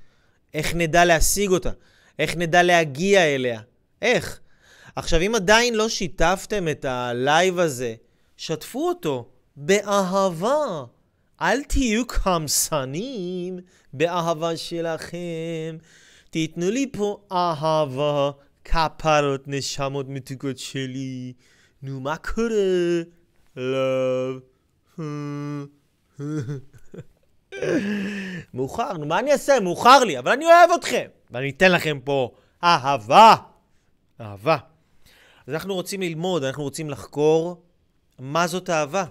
איך נדע להשיג אותה? איך נדע להגיע אליה? איך? עכשיו, אם עדיין לא שיתפתם את ה live הזה, שתפו אותו באהבה. אל תהיו קמצנים באהבה שלכם. תיתנו לי פה אהבה, כפרות נשמות מתוקות שלי. נו, מה קורה? לב. מאוחר, נו, מה אני אעשה? מאוחר לי, אבל אני אוהב אתכם. ואני אתן לכם פה אהבה. אהבה. אז אנחנו רוצים ללמוד, אנחנו רוצים לחקור מה זאת אהבה.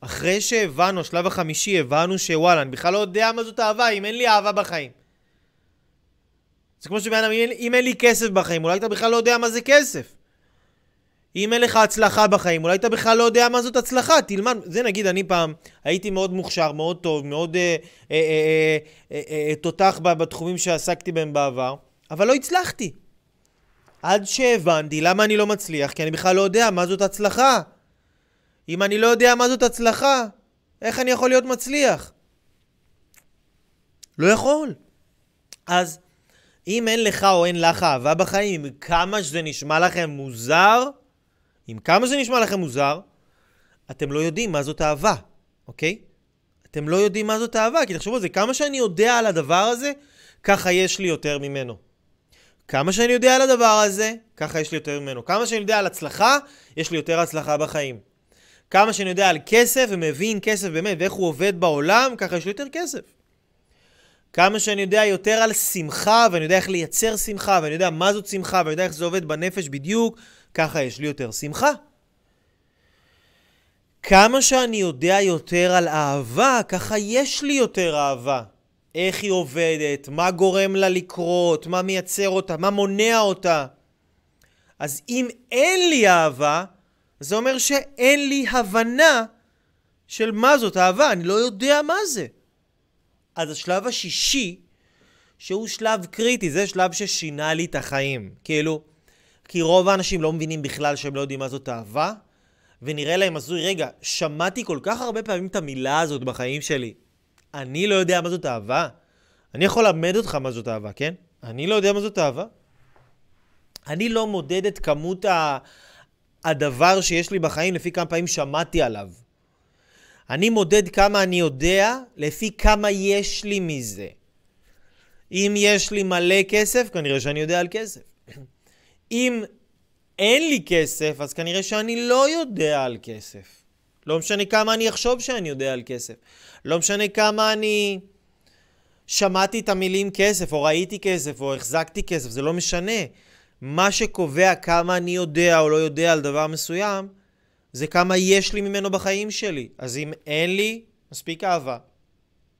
אחרי שהבנו, השלב החמישי, הבנו שוואלה, אני בכלל לא יודע מה זאת אהבה אם אין לי אהבה בחיים. זה כמו שבן אדם, אם אין לי כסף בחיים, אולי אתה בכלל לא יודע מה זה כסף. אם אין לך הצלחה בחיים, אולי אתה בכלל לא יודע מה זאת הצלחה, תלמד. זה נגיד, אני פעם הייתי מאוד מוכשר, מאוד טוב, מאוד אה, אה, אה, אה, אה, תותח בתחומים שעסקתי בהם בעבר, אבל לא הצלחתי. עד שהבנתי למה אני לא מצליח, כי אני בכלל לא יודע מה זאת הצלחה. אם אני לא יודע מה זאת הצלחה, איך אני יכול להיות מצליח? לא יכול. אז אם אין לך או אין לך אהבה בחיים, כמה שזה נשמע לכם מוזר, עם כמה שזה נשמע לכם מוזר, אתם לא יודעים מה זאת אהבה, אוקיי? אתם לא יודעים מה זאת אהבה, כי תחשבו על זה, כמה שאני יודע על הדבר הזה, ככה יש לי יותר ממנו. כמה שאני יודע על הדבר הזה, ככה יש לי יותר ממנו. כמה שאני יודע על הצלחה, יש לי יותר הצלחה בחיים. כמה שאני יודע על כסף ומבין כסף באמת ואיך הוא עובד בעולם, ככה יש לי יותר כסף. כמה שאני יודע יותר על שמחה, ואני יודע איך לייצר שמחה, ואני יודע מה זאת שמחה, ואני יודע איך זה עובד בנפש בדיוק, ככה יש לי יותר שמחה. כמה שאני יודע יותר על אהבה, ככה יש לי יותר אהבה. איך היא עובדת, מה גורם לה לקרות, מה מייצר אותה, מה מונע אותה. אז אם אין לי אהבה, זה אומר שאין לי הבנה של מה זאת אהבה, אני לא יודע מה זה. אז השלב השישי, שהוא שלב קריטי, זה שלב ששינה לי את החיים. כאילו, כי רוב האנשים לא מבינים בכלל שהם לא יודעים מה זאת אהבה, ונראה להם הזוי, רגע, שמעתי כל כך הרבה פעמים את המילה הזאת בחיים שלי. אני לא יודע מה זאת אהבה? אני יכול ללמד אותך מה זאת אהבה, כן? אני לא יודע מה זאת אהבה. אני לא מודד את כמות ה... הדבר שיש לי בחיים לפי כמה פעמים שמעתי עליו. אני מודד כמה אני יודע לפי כמה יש לי מזה. אם יש לי מלא כסף, כנראה שאני יודע על כסף. אם אין לי כסף, אז כנראה שאני לא יודע על כסף. לא משנה כמה אני אחשוב שאני יודע על כסף. לא משנה כמה אני שמעתי את המילים כסף, או ראיתי כסף, או החזקתי כסף, זה לא משנה. מה שקובע כמה אני יודע או לא יודע על דבר מסוים, זה כמה יש לי ממנו בחיים שלי. אז אם אין לי מספיק אהבה,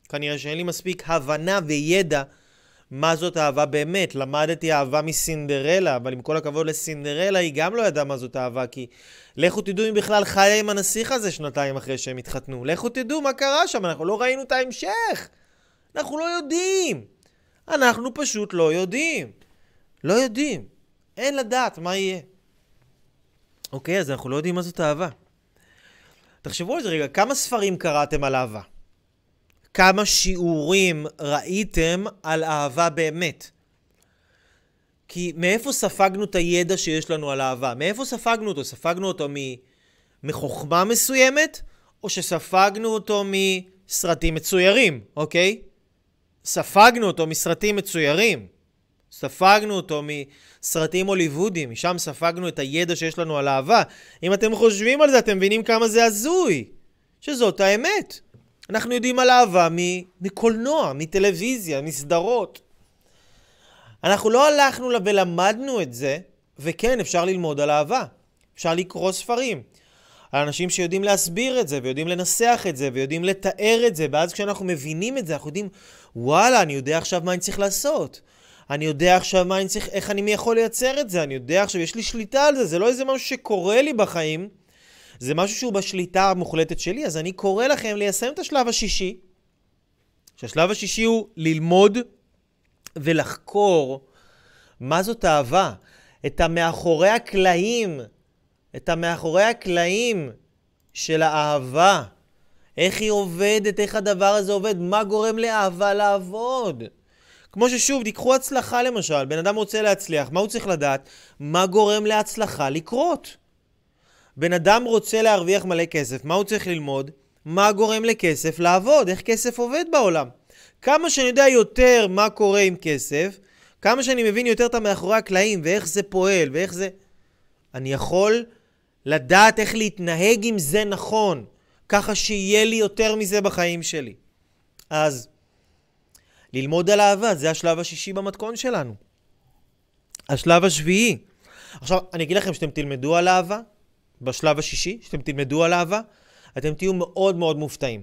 כנראה שאין לי מספיק הבנה וידע מה זאת אהבה באמת. למדתי אהבה מסינדרלה, אבל עם כל הכבוד לסינדרלה, היא גם לא ידעה מה זאת אהבה, כי לכו תדעו אם בכלל חיה עם הנסיך הזה שנתיים אחרי שהם התחתנו. לכו תדעו מה קרה שם, אנחנו לא ראינו את ההמשך. אנחנו לא יודעים. אנחנו פשוט לא יודעים. לא יודעים. אין לדעת מה יהיה. אוקיי, אז אנחנו לא יודעים מה זאת אהבה. תחשבו על זה רגע, כמה ספרים קראתם על אהבה? כמה שיעורים ראיתם על אהבה באמת? כי מאיפה ספגנו את הידע שיש לנו על אהבה? מאיפה ספגנו אותו? ספגנו אותו מחוכמה מסוימת, או שספגנו אותו מסרטים מצוירים, אוקיי? ספגנו אותו מסרטים מצוירים. ספגנו אותו מסרטים הוליוודיים, משם ספגנו את הידע שיש לנו על אהבה. אם אתם חושבים על זה, אתם מבינים כמה זה הזוי. שזאת האמת. אנחנו יודעים על אהבה מקולנוע, מטלוויזיה, מסדרות. אנחנו לא הלכנו ולמדנו את זה, וכן, אפשר ללמוד על אהבה. אפשר לקרוא ספרים. על אנשים שיודעים להסביר את זה, ויודעים לנסח את זה, ויודעים לתאר את זה, ואז כשאנחנו מבינים את זה, אנחנו יודעים, וואלה, אני יודע עכשיו מה אני צריך לעשות. אני יודע עכשיו מה אני צריך, איך אני יכול לייצר את זה, אני יודע עכשיו, יש לי שליטה על זה, זה לא איזה משהו שקורה לי בחיים, זה משהו שהוא בשליטה המוחלטת שלי, אז אני קורא לכם ליישם את השלב השישי, שהשלב השישי הוא ללמוד ולחקור מה זאת אהבה, את המאחורי הקלעים, את המאחורי הקלעים של האהבה. איך היא עובדת, איך הדבר הזה עובד, מה גורם לאהבה לעבוד. כמו ששוב, תיקחו הצלחה למשל, בן אדם רוצה להצליח, מה הוא צריך לדעת? מה גורם להצלחה לקרות? בן אדם רוצה להרוויח מלא כסף, מה הוא צריך ללמוד? מה גורם לכסף לעבוד? איך כסף עובד בעולם? כמה שאני יודע יותר מה קורה עם כסף, כמה שאני מבין יותר את המאחורי הקלעים ואיך זה פועל ואיך זה... אני יכול לדעת איך להתנהג עם זה נכון, ככה שיהיה לי יותר מזה בחיים שלי. אז ללמוד על אהבה, זה השלב השישי במתכון שלנו. השלב השביעי. עכשיו, אני אגיד לכם שאתם תלמדו על אהבה, בשלב השישי, שאתם תלמדו על אהבה, אתם תהיו מאוד מאוד מופתעים.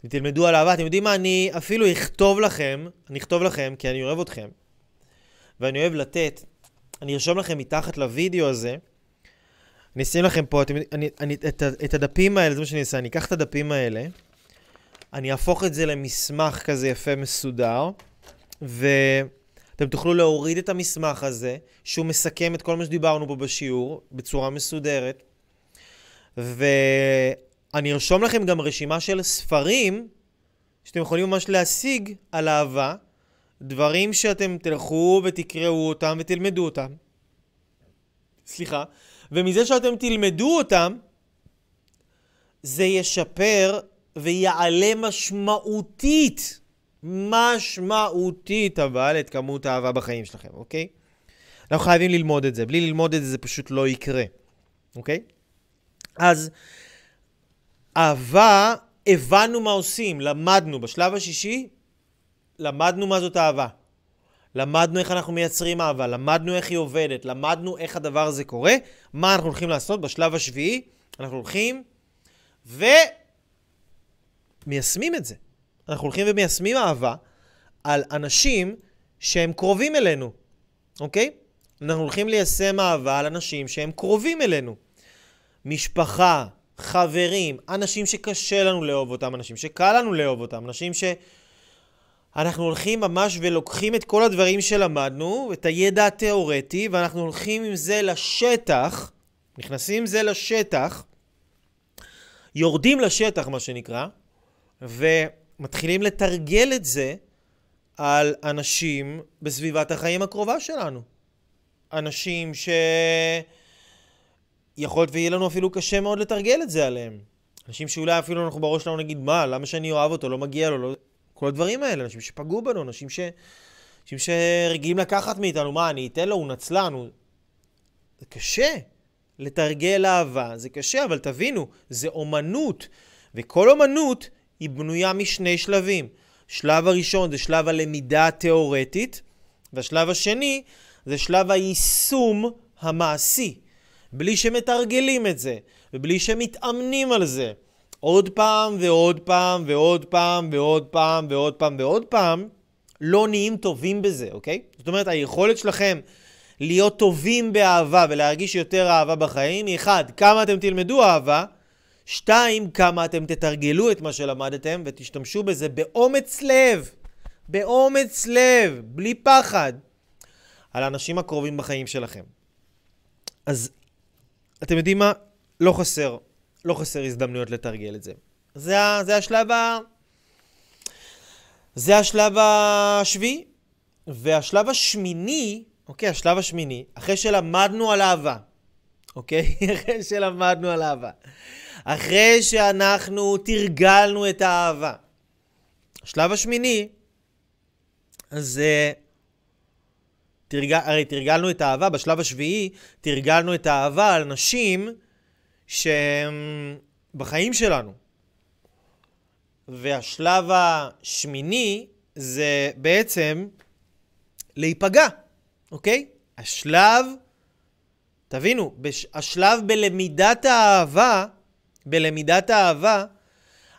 אתם תלמדו על אהבה, אתם יודעים מה, אני אפילו אכתוב לכם, אני אכתוב לכם, כי אני אוהב אתכם, ואני אוהב לתת, אני ארשום לכם מתחת לוידאו הזה, אני אשים לכם פה, אתם, אני, אני, את, את הדפים האלה, זה מה שאני אעשה, אני אקח את הדפים האלה, אני אהפוך את זה למסמך כזה יפה מסודר, ואתם תוכלו להוריד את המסמך הזה, שהוא מסכם את כל מה שדיברנו פה בשיעור, בצורה מסודרת, ואני ארשום לכם גם רשימה של ספרים שאתם יכולים ממש להשיג על אהבה, דברים שאתם תלכו ותקראו אותם ותלמדו אותם. סליחה. ומזה שאתם תלמדו אותם, זה ישפר ויעלה משמעותית, משמעותית אבל, את כמות האהבה בחיים שלכם, אוקיי? אנחנו חייבים ללמוד את זה. בלי ללמוד את זה, זה פשוט לא יקרה, אוקיי? אז אהבה, הבנו מה עושים, למדנו. בשלב השישי, למדנו מה זאת אהבה. למדנו איך אנחנו מייצרים אהבה, למדנו איך היא עובדת, למדנו איך הדבר הזה קורה. מה אנחנו הולכים לעשות בשלב השביעי? אנחנו הולכים ומיישמים את זה. אנחנו הולכים ומיישמים אהבה על אנשים שהם קרובים אלינו, אוקיי? אנחנו הולכים ליישם אהבה על אנשים שהם קרובים אלינו. משפחה, חברים, אנשים שקשה לנו לאהוב אותם, אנשים שקל לנו לאהוב אותם, אנשים ש... אנחנו הולכים ממש ולוקחים את כל הדברים שלמדנו, את הידע התיאורטי, ואנחנו הולכים עם זה לשטח, נכנסים עם זה לשטח, יורדים לשטח, מה שנקרא, ומתחילים לתרגל את זה על אנשים בסביבת החיים הקרובה שלנו. אנשים ש... יכול להיות ויהיה לנו אפילו קשה מאוד לתרגל את זה עליהם. אנשים שאולי אפילו אנחנו בראש שלנו נגיד, מה, למה שאני אוהב אותו, לא מגיע לו, לא... כל הדברים האלה, אנשים שפגעו בנו, אנשים, ש... אנשים שרגילים לקחת מאיתנו, מה, אני אתן לו, הוא נצלן, הוא... זה קשה לתרגל אהבה, זה קשה, אבל תבינו, זה אומנות, וכל אומנות היא בנויה משני שלבים. שלב הראשון זה שלב הלמידה התיאורטית, והשלב השני זה שלב היישום המעשי. בלי שמתרגלים את זה, ובלי שמתאמנים על זה. עוד פעם ועוד פעם ועוד פעם ועוד פעם ועוד פעם ועוד פעם, לא נהיים טובים בזה, אוקיי? זאת אומרת, היכולת שלכם להיות טובים באהבה ולהרגיש יותר אהבה בחיים היא אחד, כמה אתם תלמדו אהבה, שתיים, כמה אתם תתרגלו את מה שלמדתם ותשתמשו בזה באומץ לב, באומץ לב, בלי פחד, על האנשים הקרובים בחיים שלכם. אז אתם יודעים מה? לא חסר, לא חסר הזדמנויות לתרגל את זה. זה, זה השלב ה... זה השלב השביעי. והשלב השמיני, אוקיי, השלב השמיני, אחרי שלמדנו על אהבה, אוקיי? אחרי שלמדנו על אהבה. אחרי שאנחנו תרגלנו את האהבה. השלב השמיני, אז תרגל, הרי תרגלנו את האהבה, בשלב השביעי תרגלנו את האהבה על נשים שהם בחיים שלנו. והשלב השמיני זה בעצם להיפגע, אוקיי? השלב, תבינו, בש, השלב בלמידת האהבה, בלמידת האהבה,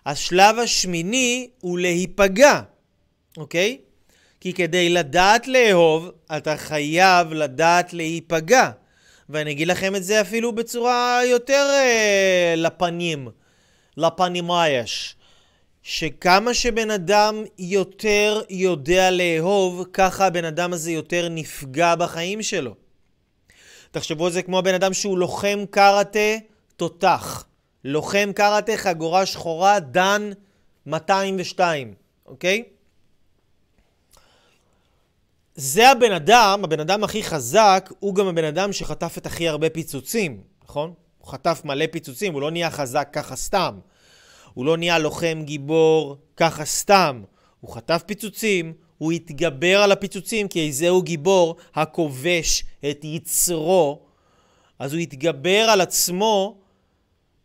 השלב השמיני הוא להיפגע, אוקיי? כי כדי לדעת לאהוב, אתה חייב לדעת להיפגע. ואני אגיד לכם את זה אפילו בצורה יותר אה, לפנים, לפנים מה יש. שכמה שבן אדם יותר יודע לאהוב, ככה הבן אדם הזה יותר נפגע בחיים שלו. תחשבו על זה כמו הבן אדם שהוא לוחם קראטה תותח. לוחם קראטה חגורה שחורה, דן 202, אוקיי? זה הבן אדם, הבן אדם הכי חזק, הוא גם הבן אדם שחטף את הכי הרבה פיצוצים, נכון? הוא חטף מלא פיצוצים, הוא לא נהיה חזק ככה סתם. הוא לא נהיה לוחם גיבור ככה סתם. הוא חטף פיצוצים, הוא התגבר על הפיצוצים, כי זהו גיבור הכובש את יצרו. אז הוא התגבר על עצמו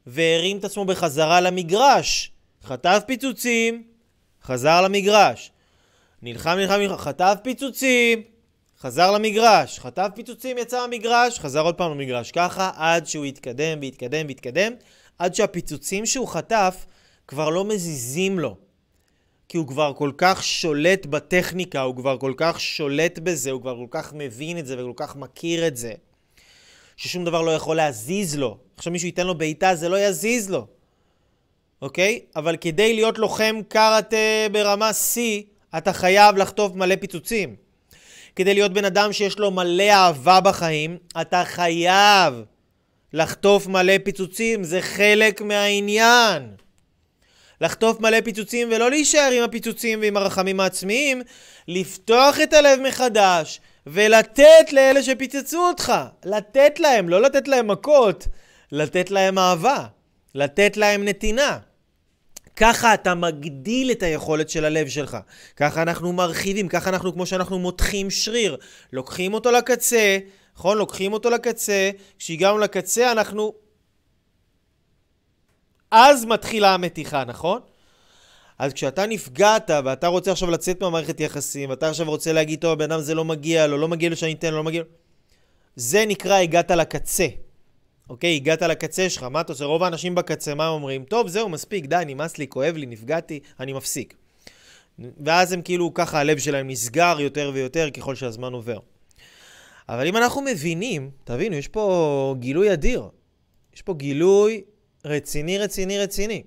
והרים את עצמו בחזרה למגרש. חטף פיצוצים, חזר למגרש. נלחם, נלחם, נלחם, חטף פיצוצים, חזר למגרש. חטף פיצוצים, יצא מהמגרש, חזר עוד פעם למגרש. ככה עד שהוא יתקדם ויתקדם ויתקדם, עד שהפיצוצים שהוא חטף כבר לא מזיזים לו. כי הוא כבר כל כך שולט בטכניקה, הוא כבר כל כך שולט בזה, הוא כבר כל כך מבין את זה וכל כך מכיר את זה, ששום דבר לא יכול להזיז לו. עכשיו מישהו ייתן לו בעיטה, זה לא יזיז לו, אוקיי? אבל כדי להיות לוחם קארטה ברמה C, אתה חייב לחטוף מלא פיצוצים. כדי להיות בן אדם שיש לו מלא אהבה בחיים, אתה חייב לחטוף מלא פיצוצים, זה חלק מהעניין. לחטוף מלא פיצוצים ולא להישאר עם הפיצוצים ועם הרחמים העצמיים, לפתוח את הלב מחדש ולתת לאלה שפיצצו אותך. לתת להם, לא לתת להם מכות, לתת להם אהבה, לתת להם נתינה. ככה אתה מגדיל את היכולת של הלב שלך. ככה אנחנו מרחיבים, ככה אנחנו, כמו שאנחנו מותחים שריר, לוקחים אותו לקצה, נכון? לוקחים אותו לקצה, כשהגענו לקצה אנחנו אז מתחילה המתיחה, נכון? אז כשאתה נפגעת ואתה רוצה עכשיו לצאת מהמערכת יחסים, ואתה עכשיו רוצה להגיד, טוב, הבן אדם זה לא מגיע לו, לא מגיע לו שאני אתן לו, לא מגיע לו, זה נקרא הגעת לקצה. אוקיי, הגעת לקצה שלך, מה אתה עושה? רוב האנשים בקצה, מה הם אומרים? טוב, זהו, מספיק, די, נמאס לי, כואב לי, נפגעתי, אני מפסיק. ואז הם כאילו, ככה הלב שלהם נסגר יותר ויותר ככל שהזמן עובר. אבל אם אנחנו מבינים, תבינו, יש פה גילוי אדיר. יש פה גילוי רציני, רציני, רציני.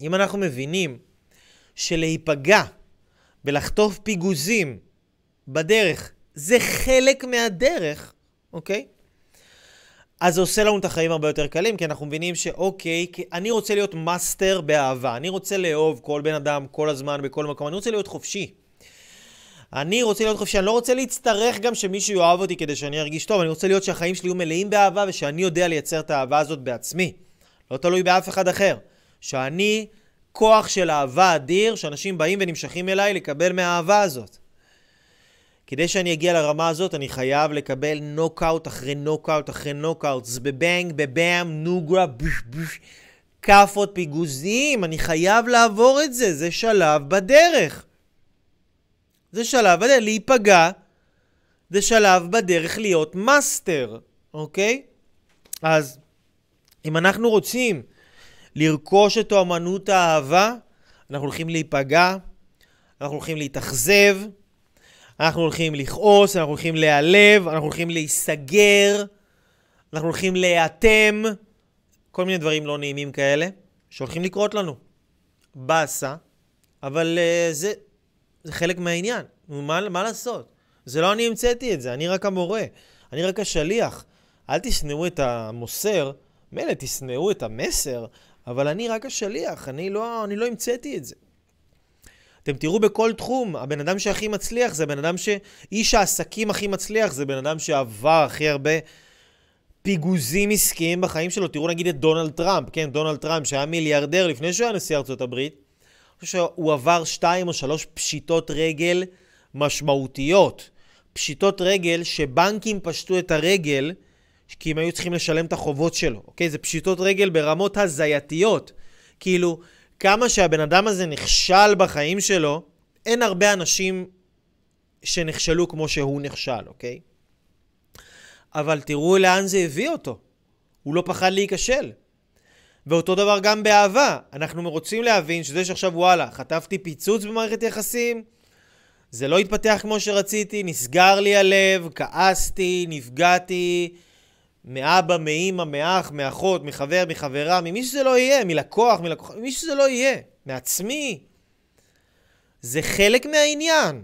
אם אנחנו מבינים שלהיפגע ולחטוף פיגוזים בדרך זה חלק מהדרך, אוקיי? אז זה עושה לנו את החיים הרבה יותר קלים, כי אנחנו מבינים שאוקיי, אני רוצה להיות מאסטר באהבה. אני רוצה לאהוב כל בן אדם, כל הזמן, בכל מקום. אני רוצה להיות חופשי. אני רוצה להיות חופשי, אני לא רוצה להצטרך גם שמישהו יאהב אותי כדי שאני ארגיש טוב, אני רוצה להיות שהחיים שלי יהיו מלאים באהבה ושאני יודע לייצר את האהבה הזאת בעצמי. לא תלוי באף אחד אחר. שאני כוח של אהבה אדיר, שאנשים באים ונמשכים אליי לקבל מהאהבה הזאת. כדי שאני אגיע לרמה הזאת, אני חייב לקבל נוקאוט אחרי נוקאוט אחרי נוקאוט. זה בבנג, בבאם, נוגרה, בוש בוש, כאפות, פיגוזים. אני חייב לעבור את זה, זה שלב בדרך. זה שלב בדרך, להיפגע, זה שלב בדרך להיות מאסטר, אוקיי? אז אם אנחנו רוצים לרכוש את אומנות האהבה, אנחנו הולכים להיפגע, אנחנו הולכים להתאכזב, אנחנו הולכים לכעוס, אנחנו הולכים להיעלב, אנחנו הולכים להיסגר, אנחנו הולכים להיאטם, כל מיני דברים לא נעימים כאלה שהולכים לקרות לנו. באסה, אבל uh, זה, זה חלק מהעניין. מה, מה לעשות? זה לא אני המצאתי את זה, אני רק המורה. אני רק השליח. אל תשנאו את המוסר, מילא תשנאו את המסר, אבל אני רק השליח, אני לא, אני לא המצאתי את זה. אתם תראו בכל תחום, הבן אדם שהכי מצליח זה הבן אדם ש... איש העסקים הכי מצליח זה בן אדם שעבר הכי הרבה פיגוזים עסקיים בחיים שלו. תראו נגיד את דונלד טראמפ, כן, דונלד טראמפ שהיה מיליארדר לפני שהוא היה נשיא ארצות הברית. אני חושב שהוא עבר שתיים או שלוש פשיטות רגל משמעותיות. פשיטות רגל שבנקים פשטו את הרגל כי הם היו צריכים לשלם את החובות שלו, אוקיי? זה פשיטות רגל ברמות הזייתיות. כאילו, כמה שהבן אדם הזה נכשל בחיים שלו, אין הרבה אנשים שנכשלו כמו שהוא נכשל, אוקיי? אבל תראו לאן זה הביא אותו. הוא לא פחד להיכשל. ואותו דבר גם באהבה. אנחנו רוצים להבין שזה שעכשיו וואלה, חטפתי פיצוץ במערכת יחסים, זה לא התפתח כמו שרציתי, נסגר לי הלב, כעסתי, נפגעתי, מאבא, מאימא, מאח, מאחות, מחבר, מחברה, ממי שזה לא יהיה, מלקוח, מלקוח, ממי שזה לא יהיה, מעצמי. זה חלק מהעניין.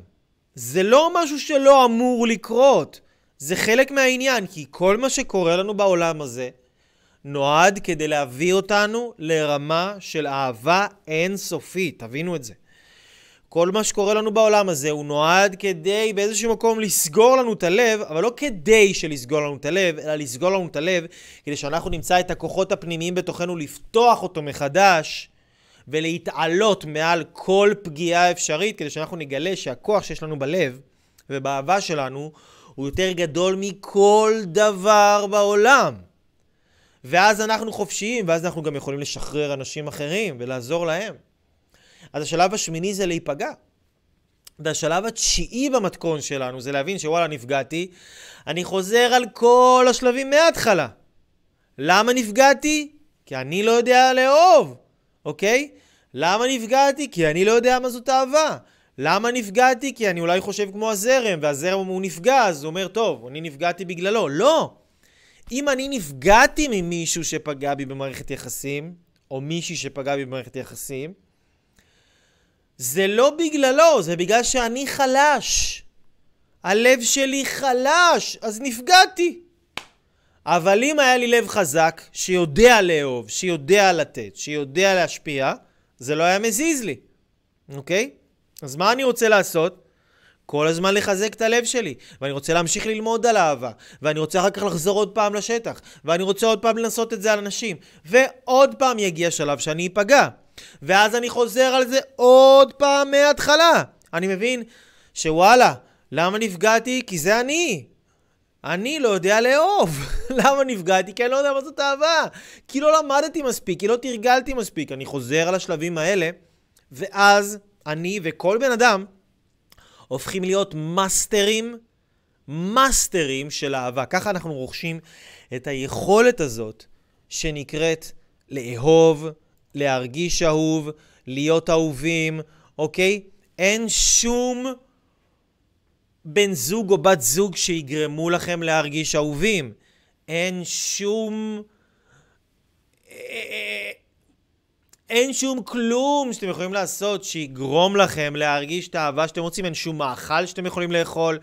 זה לא משהו שלא אמור לקרות. זה חלק מהעניין, כי כל מה שקורה לנו בעולם הזה נועד כדי להביא אותנו לרמה של אהבה אינסופית. תבינו את זה. כל מה שקורה לנו בעולם הזה הוא נועד כדי באיזשהו מקום לסגור לנו את הלב, אבל לא כדי שלסגור לנו את הלב, אלא לסגור לנו את הלב כדי שאנחנו נמצא את הכוחות הפנימיים בתוכנו לפתוח אותו מחדש ולהתעלות מעל כל פגיעה אפשרית, כדי שאנחנו נגלה שהכוח שיש לנו בלב ובאהבה שלנו הוא יותר גדול מכל דבר בעולם. ואז אנחנו חופשיים, ואז אנחנו גם יכולים לשחרר אנשים אחרים ולעזור להם. אז השלב השמיני זה להיפגע. והשלב התשיעי במתכון שלנו זה להבין שוואלה, נפגעתי, אני חוזר על כל השלבים מההתחלה. למה נפגעתי? כי אני לא יודע לאהוב, אוקיי? למה נפגעתי? כי אני לא יודע מה זאת אהבה. למה נפגעתי? כי אני אולי חושב כמו הזרם, והזרם הוא נפגע, אז הוא אומר, טוב, אני נפגעתי בגללו. לא! אם אני נפגעתי ממישהו שפגע בי במערכת יחסים, או מישהי שפגע בי במערכת יחסים, זה לא בגללו, זה בגלל שאני חלש. הלב שלי חלש, אז נפגעתי. אבל אם היה לי לב חזק, שיודע לאהוב, שיודע לתת, שיודע להשפיע, זה לא היה מזיז לי, אוקיי? אז מה אני רוצה לעשות? כל הזמן לחזק את הלב שלי, ואני רוצה להמשיך ללמוד על אהבה, ואני רוצה אחר כך לחזור עוד פעם לשטח, ואני רוצה עוד פעם לנסות את זה על אנשים, ועוד פעם יגיע שלב שאני אפגע. ואז אני חוזר על זה עוד פעם מההתחלה. אני מבין שוואלה, למה נפגעתי? כי זה אני. אני לא יודע לאהוב. למה נפגעתי? כי אני לא יודע מה זאת אהבה. כי לא למדתי מספיק, כי לא תרגלתי מספיק. אני חוזר על השלבים האלה, ואז אני וכל בן אדם הופכים להיות מאסטרים, מאסטרים של אהבה. ככה אנחנו רוכשים את היכולת הזאת שנקראת לאהוב, להרגיש אהוב, להיות אהובים, אוקיי? אין שום בן זוג או בת זוג שיגרמו לכם להרגיש אהובים. אין שום... אין שום כלום שאתם יכולים לעשות שיגרום לכם להרגיש את האהבה שאתם רוצים, אין שום מאכל שאתם יכולים לאכול,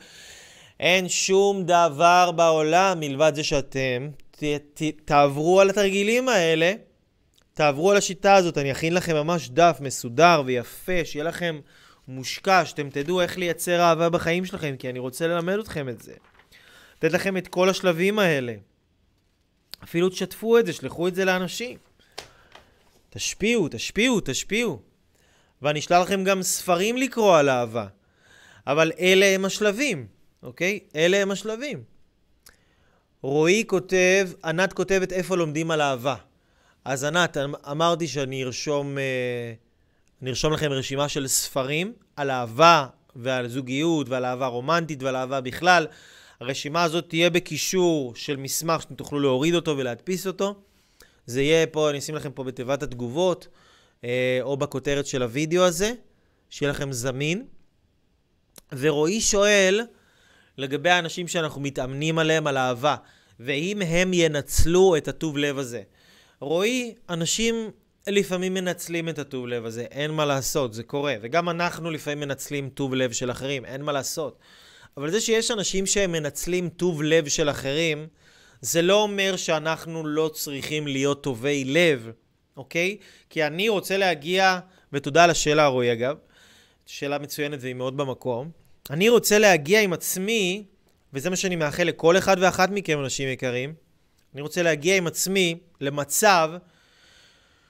אין שום דבר בעולם מלבד זה שאתם ת, ת, תעברו על התרגילים האלה תעברו על השיטה הזאת, אני אכין לכם ממש דף מסודר ויפה, שיהיה לכם מושקע, שאתם תדעו איך לייצר אהבה בחיים שלכם, כי אני רוצה ללמד אתכם את זה. לתת לכם את כל השלבים האלה. אפילו תשתפו את זה, שלחו את זה לאנשים. תשפיעו, תשפיעו, תשפיעו. ואני אשלח לכם גם ספרים לקרוא על אהבה. אבל אלה הם השלבים, אוקיי? אלה הם השלבים. רועי כותב, ענת כותבת איפה לומדים על אהבה. אז ענת, אמ, אמרתי שאני ארשום, אה, אני ארשום לכם רשימה של ספרים על אהבה ועל זוגיות ועל אהבה רומנטית ועל אהבה בכלל. הרשימה הזאת תהיה בקישור של מסמך שאתם תוכלו להוריד אותו ולהדפיס אותו. זה יהיה פה, אני אשים לכם פה בתיבת התגובות, אה, או בכותרת של הוידאו הזה, שיהיה לכם זמין. ורועי שואל לגבי האנשים שאנחנו מתאמנים עליהם על אהבה, ואם הם ינצלו את הטוב לב הזה. רועי, אנשים לפעמים מנצלים את הטוב לב הזה, אין מה לעשות, זה קורה. וגם אנחנו לפעמים מנצלים טוב לב של אחרים, אין מה לעשות. אבל זה שיש אנשים שהם מנצלים טוב לב של אחרים, זה לא אומר שאנחנו לא צריכים להיות טובי לב, אוקיי? כי אני רוצה להגיע, ותודה על השאלה, רועי, אגב, שאלה מצוינת והיא מאוד במקום. אני רוצה להגיע עם עצמי, וזה מה שאני מאחל לכל אחד ואחת מכם, אנשים יקרים, אני רוצה להגיע עם עצמי למצב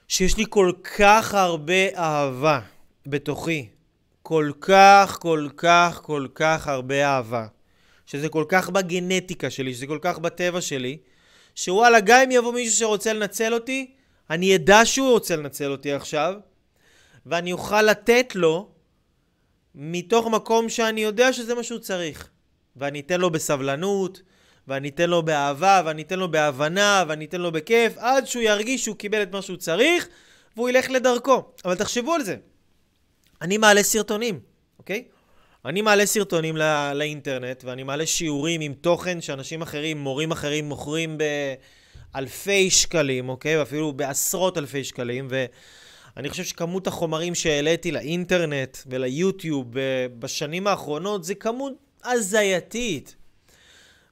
שיש לי כל כך הרבה אהבה בתוכי. כל כך, כל כך, כל כך הרבה אהבה. שזה כל כך בגנטיקה שלי, שזה כל כך בטבע שלי, שוואלה, גם אם יבוא מישהו שרוצה לנצל אותי, אני אדע שהוא רוצה לנצל אותי עכשיו, ואני אוכל לתת לו מתוך מקום שאני יודע שזה מה שהוא צריך. ואני אתן לו בסבלנות, ואני אתן לו באהבה, ואני אתן לו בהבנה, ואני אתן לו בכיף, עד שהוא ירגיש שהוא קיבל את מה שהוא צריך, והוא ילך לדרכו. אבל תחשבו על זה. אני מעלה סרטונים, אוקיי? אני מעלה סרטונים לא, לאינטרנט, ואני מעלה שיעורים עם תוכן שאנשים אחרים, מורים אחרים, מוכרים באלפי שקלים, אוקיי? ואפילו בעשרות אלפי שקלים, ואני חושב שכמות החומרים שהעליתי לאינטרנט וליוטיוב בשנים האחרונות זה כמות הזייתית.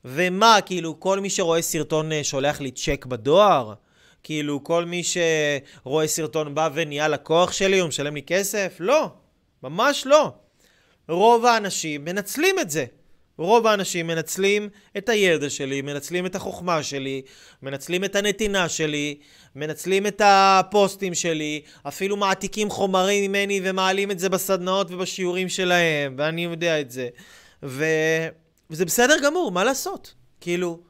ומה, כאילו, כל מי שרואה סרטון אה, שולח לי צ'ק בדואר? כאילו, כל מי שרואה סרטון בא ונהיה לקוח שלי, הוא משלם לי כסף? לא, ממש לא. רוב האנשים מנצלים את זה. רוב האנשים מנצלים את הידע שלי, מנצלים את החוכמה שלי, מנצלים את הנתינה שלי, מנצלים את הפוסטים שלי, אפילו מעתיקים חומרים ממני ומעלים את זה בסדנאות ובשיעורים שלהם, ואני יודע את זה. ו... וזה בסדר גמור, מה לעשות? כאילו,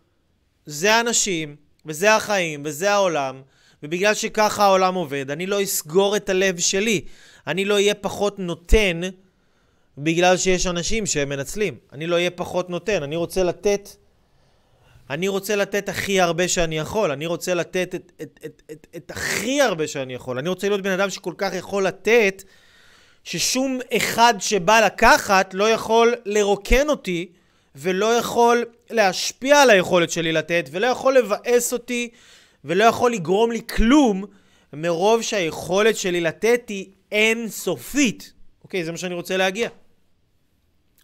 זה האנשים, וזה החיים, וזה העולם, ובגלל שככה העולם עובד, אני לא אסגור את הלב שלי. אני לא אהיה פחות נותן בגלל שיש אנשים שהם מנצלים. אני לא אהיה פחות נותן, אני רוצה לתת... אני רוצה לתת הכי הרבה שאני יכול, אני רוצה לתת את, את, את, את, את הכי הרבה שאני יכול. אני רוצה להיות בן אדם שכל כך יכול לתת, ששום אחד שבא לקחת לא יכול לרוקן אותי ולא יכול להשפיע על היכולת שלי לתת, ולא יכול לבאס אותי, ולא יכול לגרום לי כלום, מרוב שהיכולת שלי לתת היא אינסופית. אוקיי, זה מה שאני רוצה להגיע.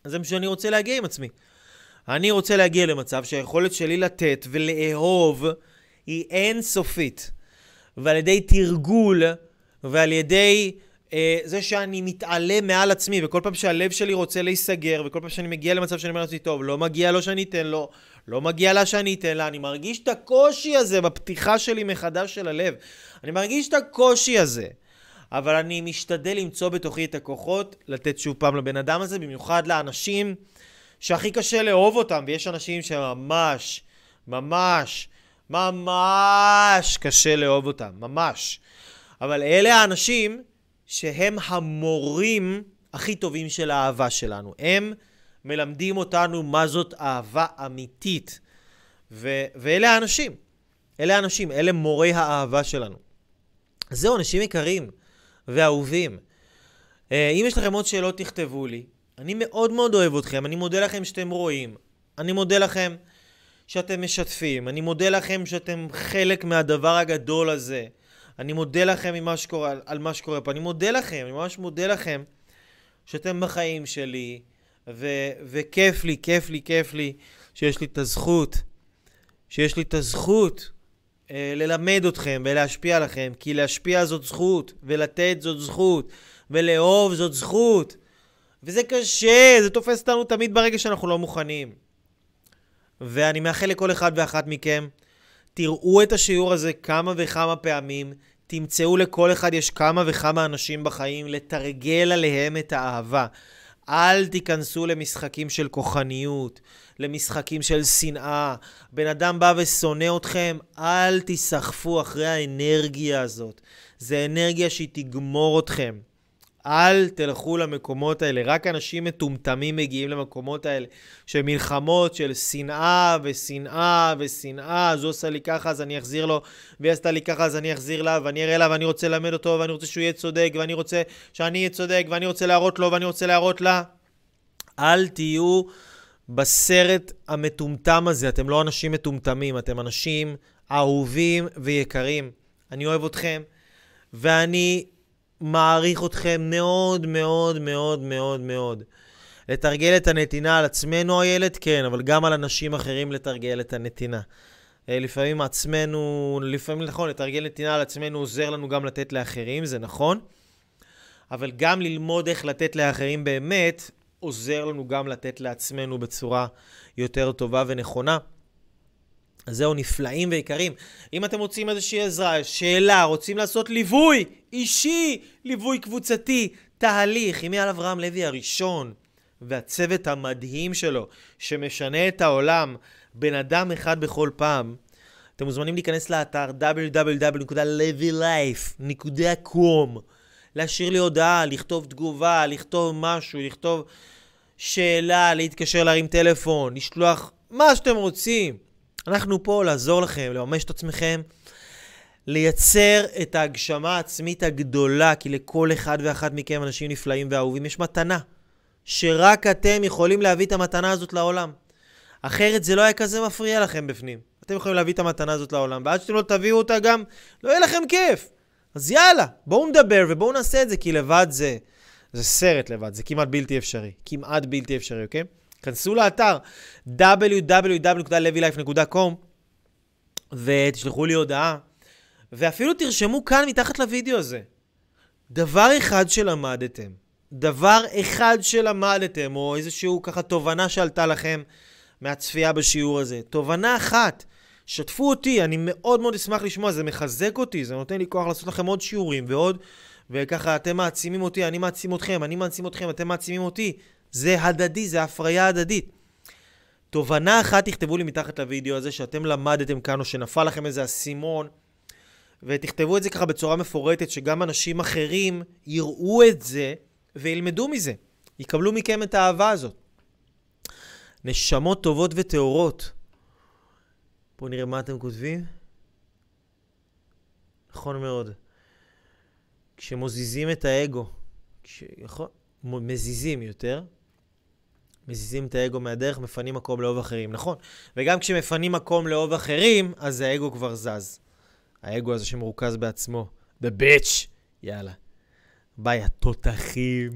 זה מה שאני רוצה להגיע עם עצמי. אני רוצה להגיע למצב שהיכולת שלי לתת ולאהוב היא אינסופית. ועל ידי תרגול ועל ידי זה שאני מתעלה מעל עצמי, וכל פעם שהלב שלי רוצה להיסגר, וכל פעם שאני מגיע למצב שאני אומר לעצמי, טוב, לא מגיע לו שאני אתן לו, לא מגיע לה שאני אתן לה, אני מרגיש את הקושי הזה בפתיחה שלי מחדש של הלב. אני מרגיש את הקושי הזה. אבל אני משתדל למצוא בתוכי את הכוחות לתת שוב פעם לבן אדם הזה, במיוחד לאנשים שהכי קשה לאהוב אותם, ויש אנשים שממש, ממש, ממש קשה לאהוב אותם, ממש. אבל אלה האנשים שהם המורים הכי טובים של האהבה שלנו. הם מלמדים אותנו מה זאת אהבה אמיתית. ו- ואלה האנשים. אלה האנשים, אלה מורי האהבה שלנו. זהו, אנשים יקרים ואהובים. אה, אם יש לכם עוד שאלות, תכתבו לי. אני מאוד מאוד אוהב אתכם, אני מודה לכם שאתם רואים. אני מודה לכם שאתם משתפים. אני מודה לכם שאתם חלק מהדבר הגדול הזה. אני מודה לכם ממה שקורה, על מה שקורה פה. אני מודה לכם, אני ממש מודה לכם שאתם בחיים שלי, ו- וכיף לי, כיף לי, כיף לי שיש לי את הזכות, שיש לי את הזכות אה, ללמד אתכם ולהשפיע עליכם, כי להשפיע זאת זכות, ולתת זאת זכות, ולאהוב זאת זכות. וזה קשה, זה תופס אותנו תמיד ברגע שאנחנו לא מוכנים. ואני מאחל לכל אחד ואחת מכם תראו את השיעור הזה כמה וכמה פעמים, תמצאו לכל אחד יש כמה וכמה אנשים בחיים, לתרגל עליהם את האהבה. אל תיכנסו למשחקים של כוחניות, למשחקים של שנאה. בן אדם בא ושונא אתכם, אל תיסחפו אחרי האנרגיה הזאת. זה אנרגיה שהיא תגמור אתכם. אל תלכו למקומות האלה. רק אנשים מטומטמים מגיעים למקומות האלה של מלחמות, של שנאה ושנאה ושנאה. אז הוא עושה לי ככה, אז אני אחזיר לו, והיא עשתה לי ככה, אז אני אחזיר לה, ואני אראה לה, ואני רוצה ללמד אותו, ואני רוצה שהוא יהיה צודק, ואני רוצה שאני אהיה צודק, ואני רוצה להראות לו, ואני רוצה להראות לה. אל תהיו בסרט המטומטם הזה. אתם לא אנשים מטומטמים, אתם אנשים אהובים ויקרים. אני אוהב אתכם. ואני מעריך אתכם מאוד מאוד מאוד מאוד מאוד. לתרגל את הנתינה על עצמנו, הילד, כן, אבל גם על אנשים אחרים לתרגל את הנתינה. אה, לפעמים עצמנו, לפעמים נכון, לתרגל נתינה על עצמנו עוזר לנו גם לתת לאחרים, זה נכון, אבל גם ללמוד איך לתת לאחרים באמת, עוזר לנו גם לתת לעצמנו בצורה יותר טובה ונכונה. אז זהו, נפלאים ויקרים. אם אתם רוצים איזושהי עזרה, שאלה, רוצים לעשות ליווי אישי, ליווי קבוצתי, תהליך, עם יעל אברהם לוי הראשון, והצוות המדהים שלו, שמשנה את העולם, בן אדם אחד בכל פעם, אתם מוזמנים להיכנס לאתר www.levylife.com, להשאיר לי הודעה, לכתוב תגובה, לכתוב משהו, לכתוב שאלה, להתקשר להרים טלפון, לשלוח מה שאתם רוצים. אנחנו פה לעזור לכם, לממש את עצמכם, לייצר את ההגשמה העצמית הגדולה, כי לכל אחד ואחת מכם, אנשים נפלאים ואהובים, יש מתנה, שרק אתם יכולים להביא את המתנה הזאת לעולם. אחרת זה לא היה כזה מפריע לכם בפנים. אתם יכולים להביא את המתנה הזאת לעולם, ועד שאתם לא תביאו אותה גם, לא יהיה לכם כיף. אז יאללה, בואו נדבר ובואו נעשה את זה, כי לבד זה, זה סרט לבד, זה כמעט בלתי אפשרי. כמעט בלתי אפשרי, אוקיי? כנסו לאתר www.levylife.com ותשלחו לי הודעה, ואפילו תרשמו כאן מתחת לוידאו הזה. דבר אחד שלמדתם, דבר אחד שלמדתם, או איזשהו ככה תובנה שעלתה לכם מהצפייה בשיעור הזה. תובנה אחת, שתפו אותי, אני מאוד מאוד אשמח לשמוע, זה מחזק אותי, זה נותן לי כוח לעשות לכם עוד שיעורים ועוד, וככה אתם מעצימים אותי, אני מעצים אתכם, אני מעצים אתכם, אתם מעצימים אותי. זה הדדי, זה הפריה הדדית. תובנה אחת תכתבו לי מתחת לוידאו הזה שאתם למדתם כאן, או שנפל לכם איזה אסימון, ותכתבו את זה ככה בצורה מפורטת, שגם אנשים אחרים יראו את זה וילמדו מזה. יקבלו מכם את האהבה הזאת. נשמות טובות וטהורות. בואו נראה מה אתם כותבים. נכון מאוד. כשמוזיזים את האגו, כש... יכול... מזיזים יותר, מזיזים את האגו מהדרך, מפנים מקום לאהוב אחרים, נכון. וגם כשמפנים מקום לאהוב אחרים, אז האגו כבר זז. האגו הזה שמרוכז בעצמו. The bitch! יאללה. ביי, התותחים.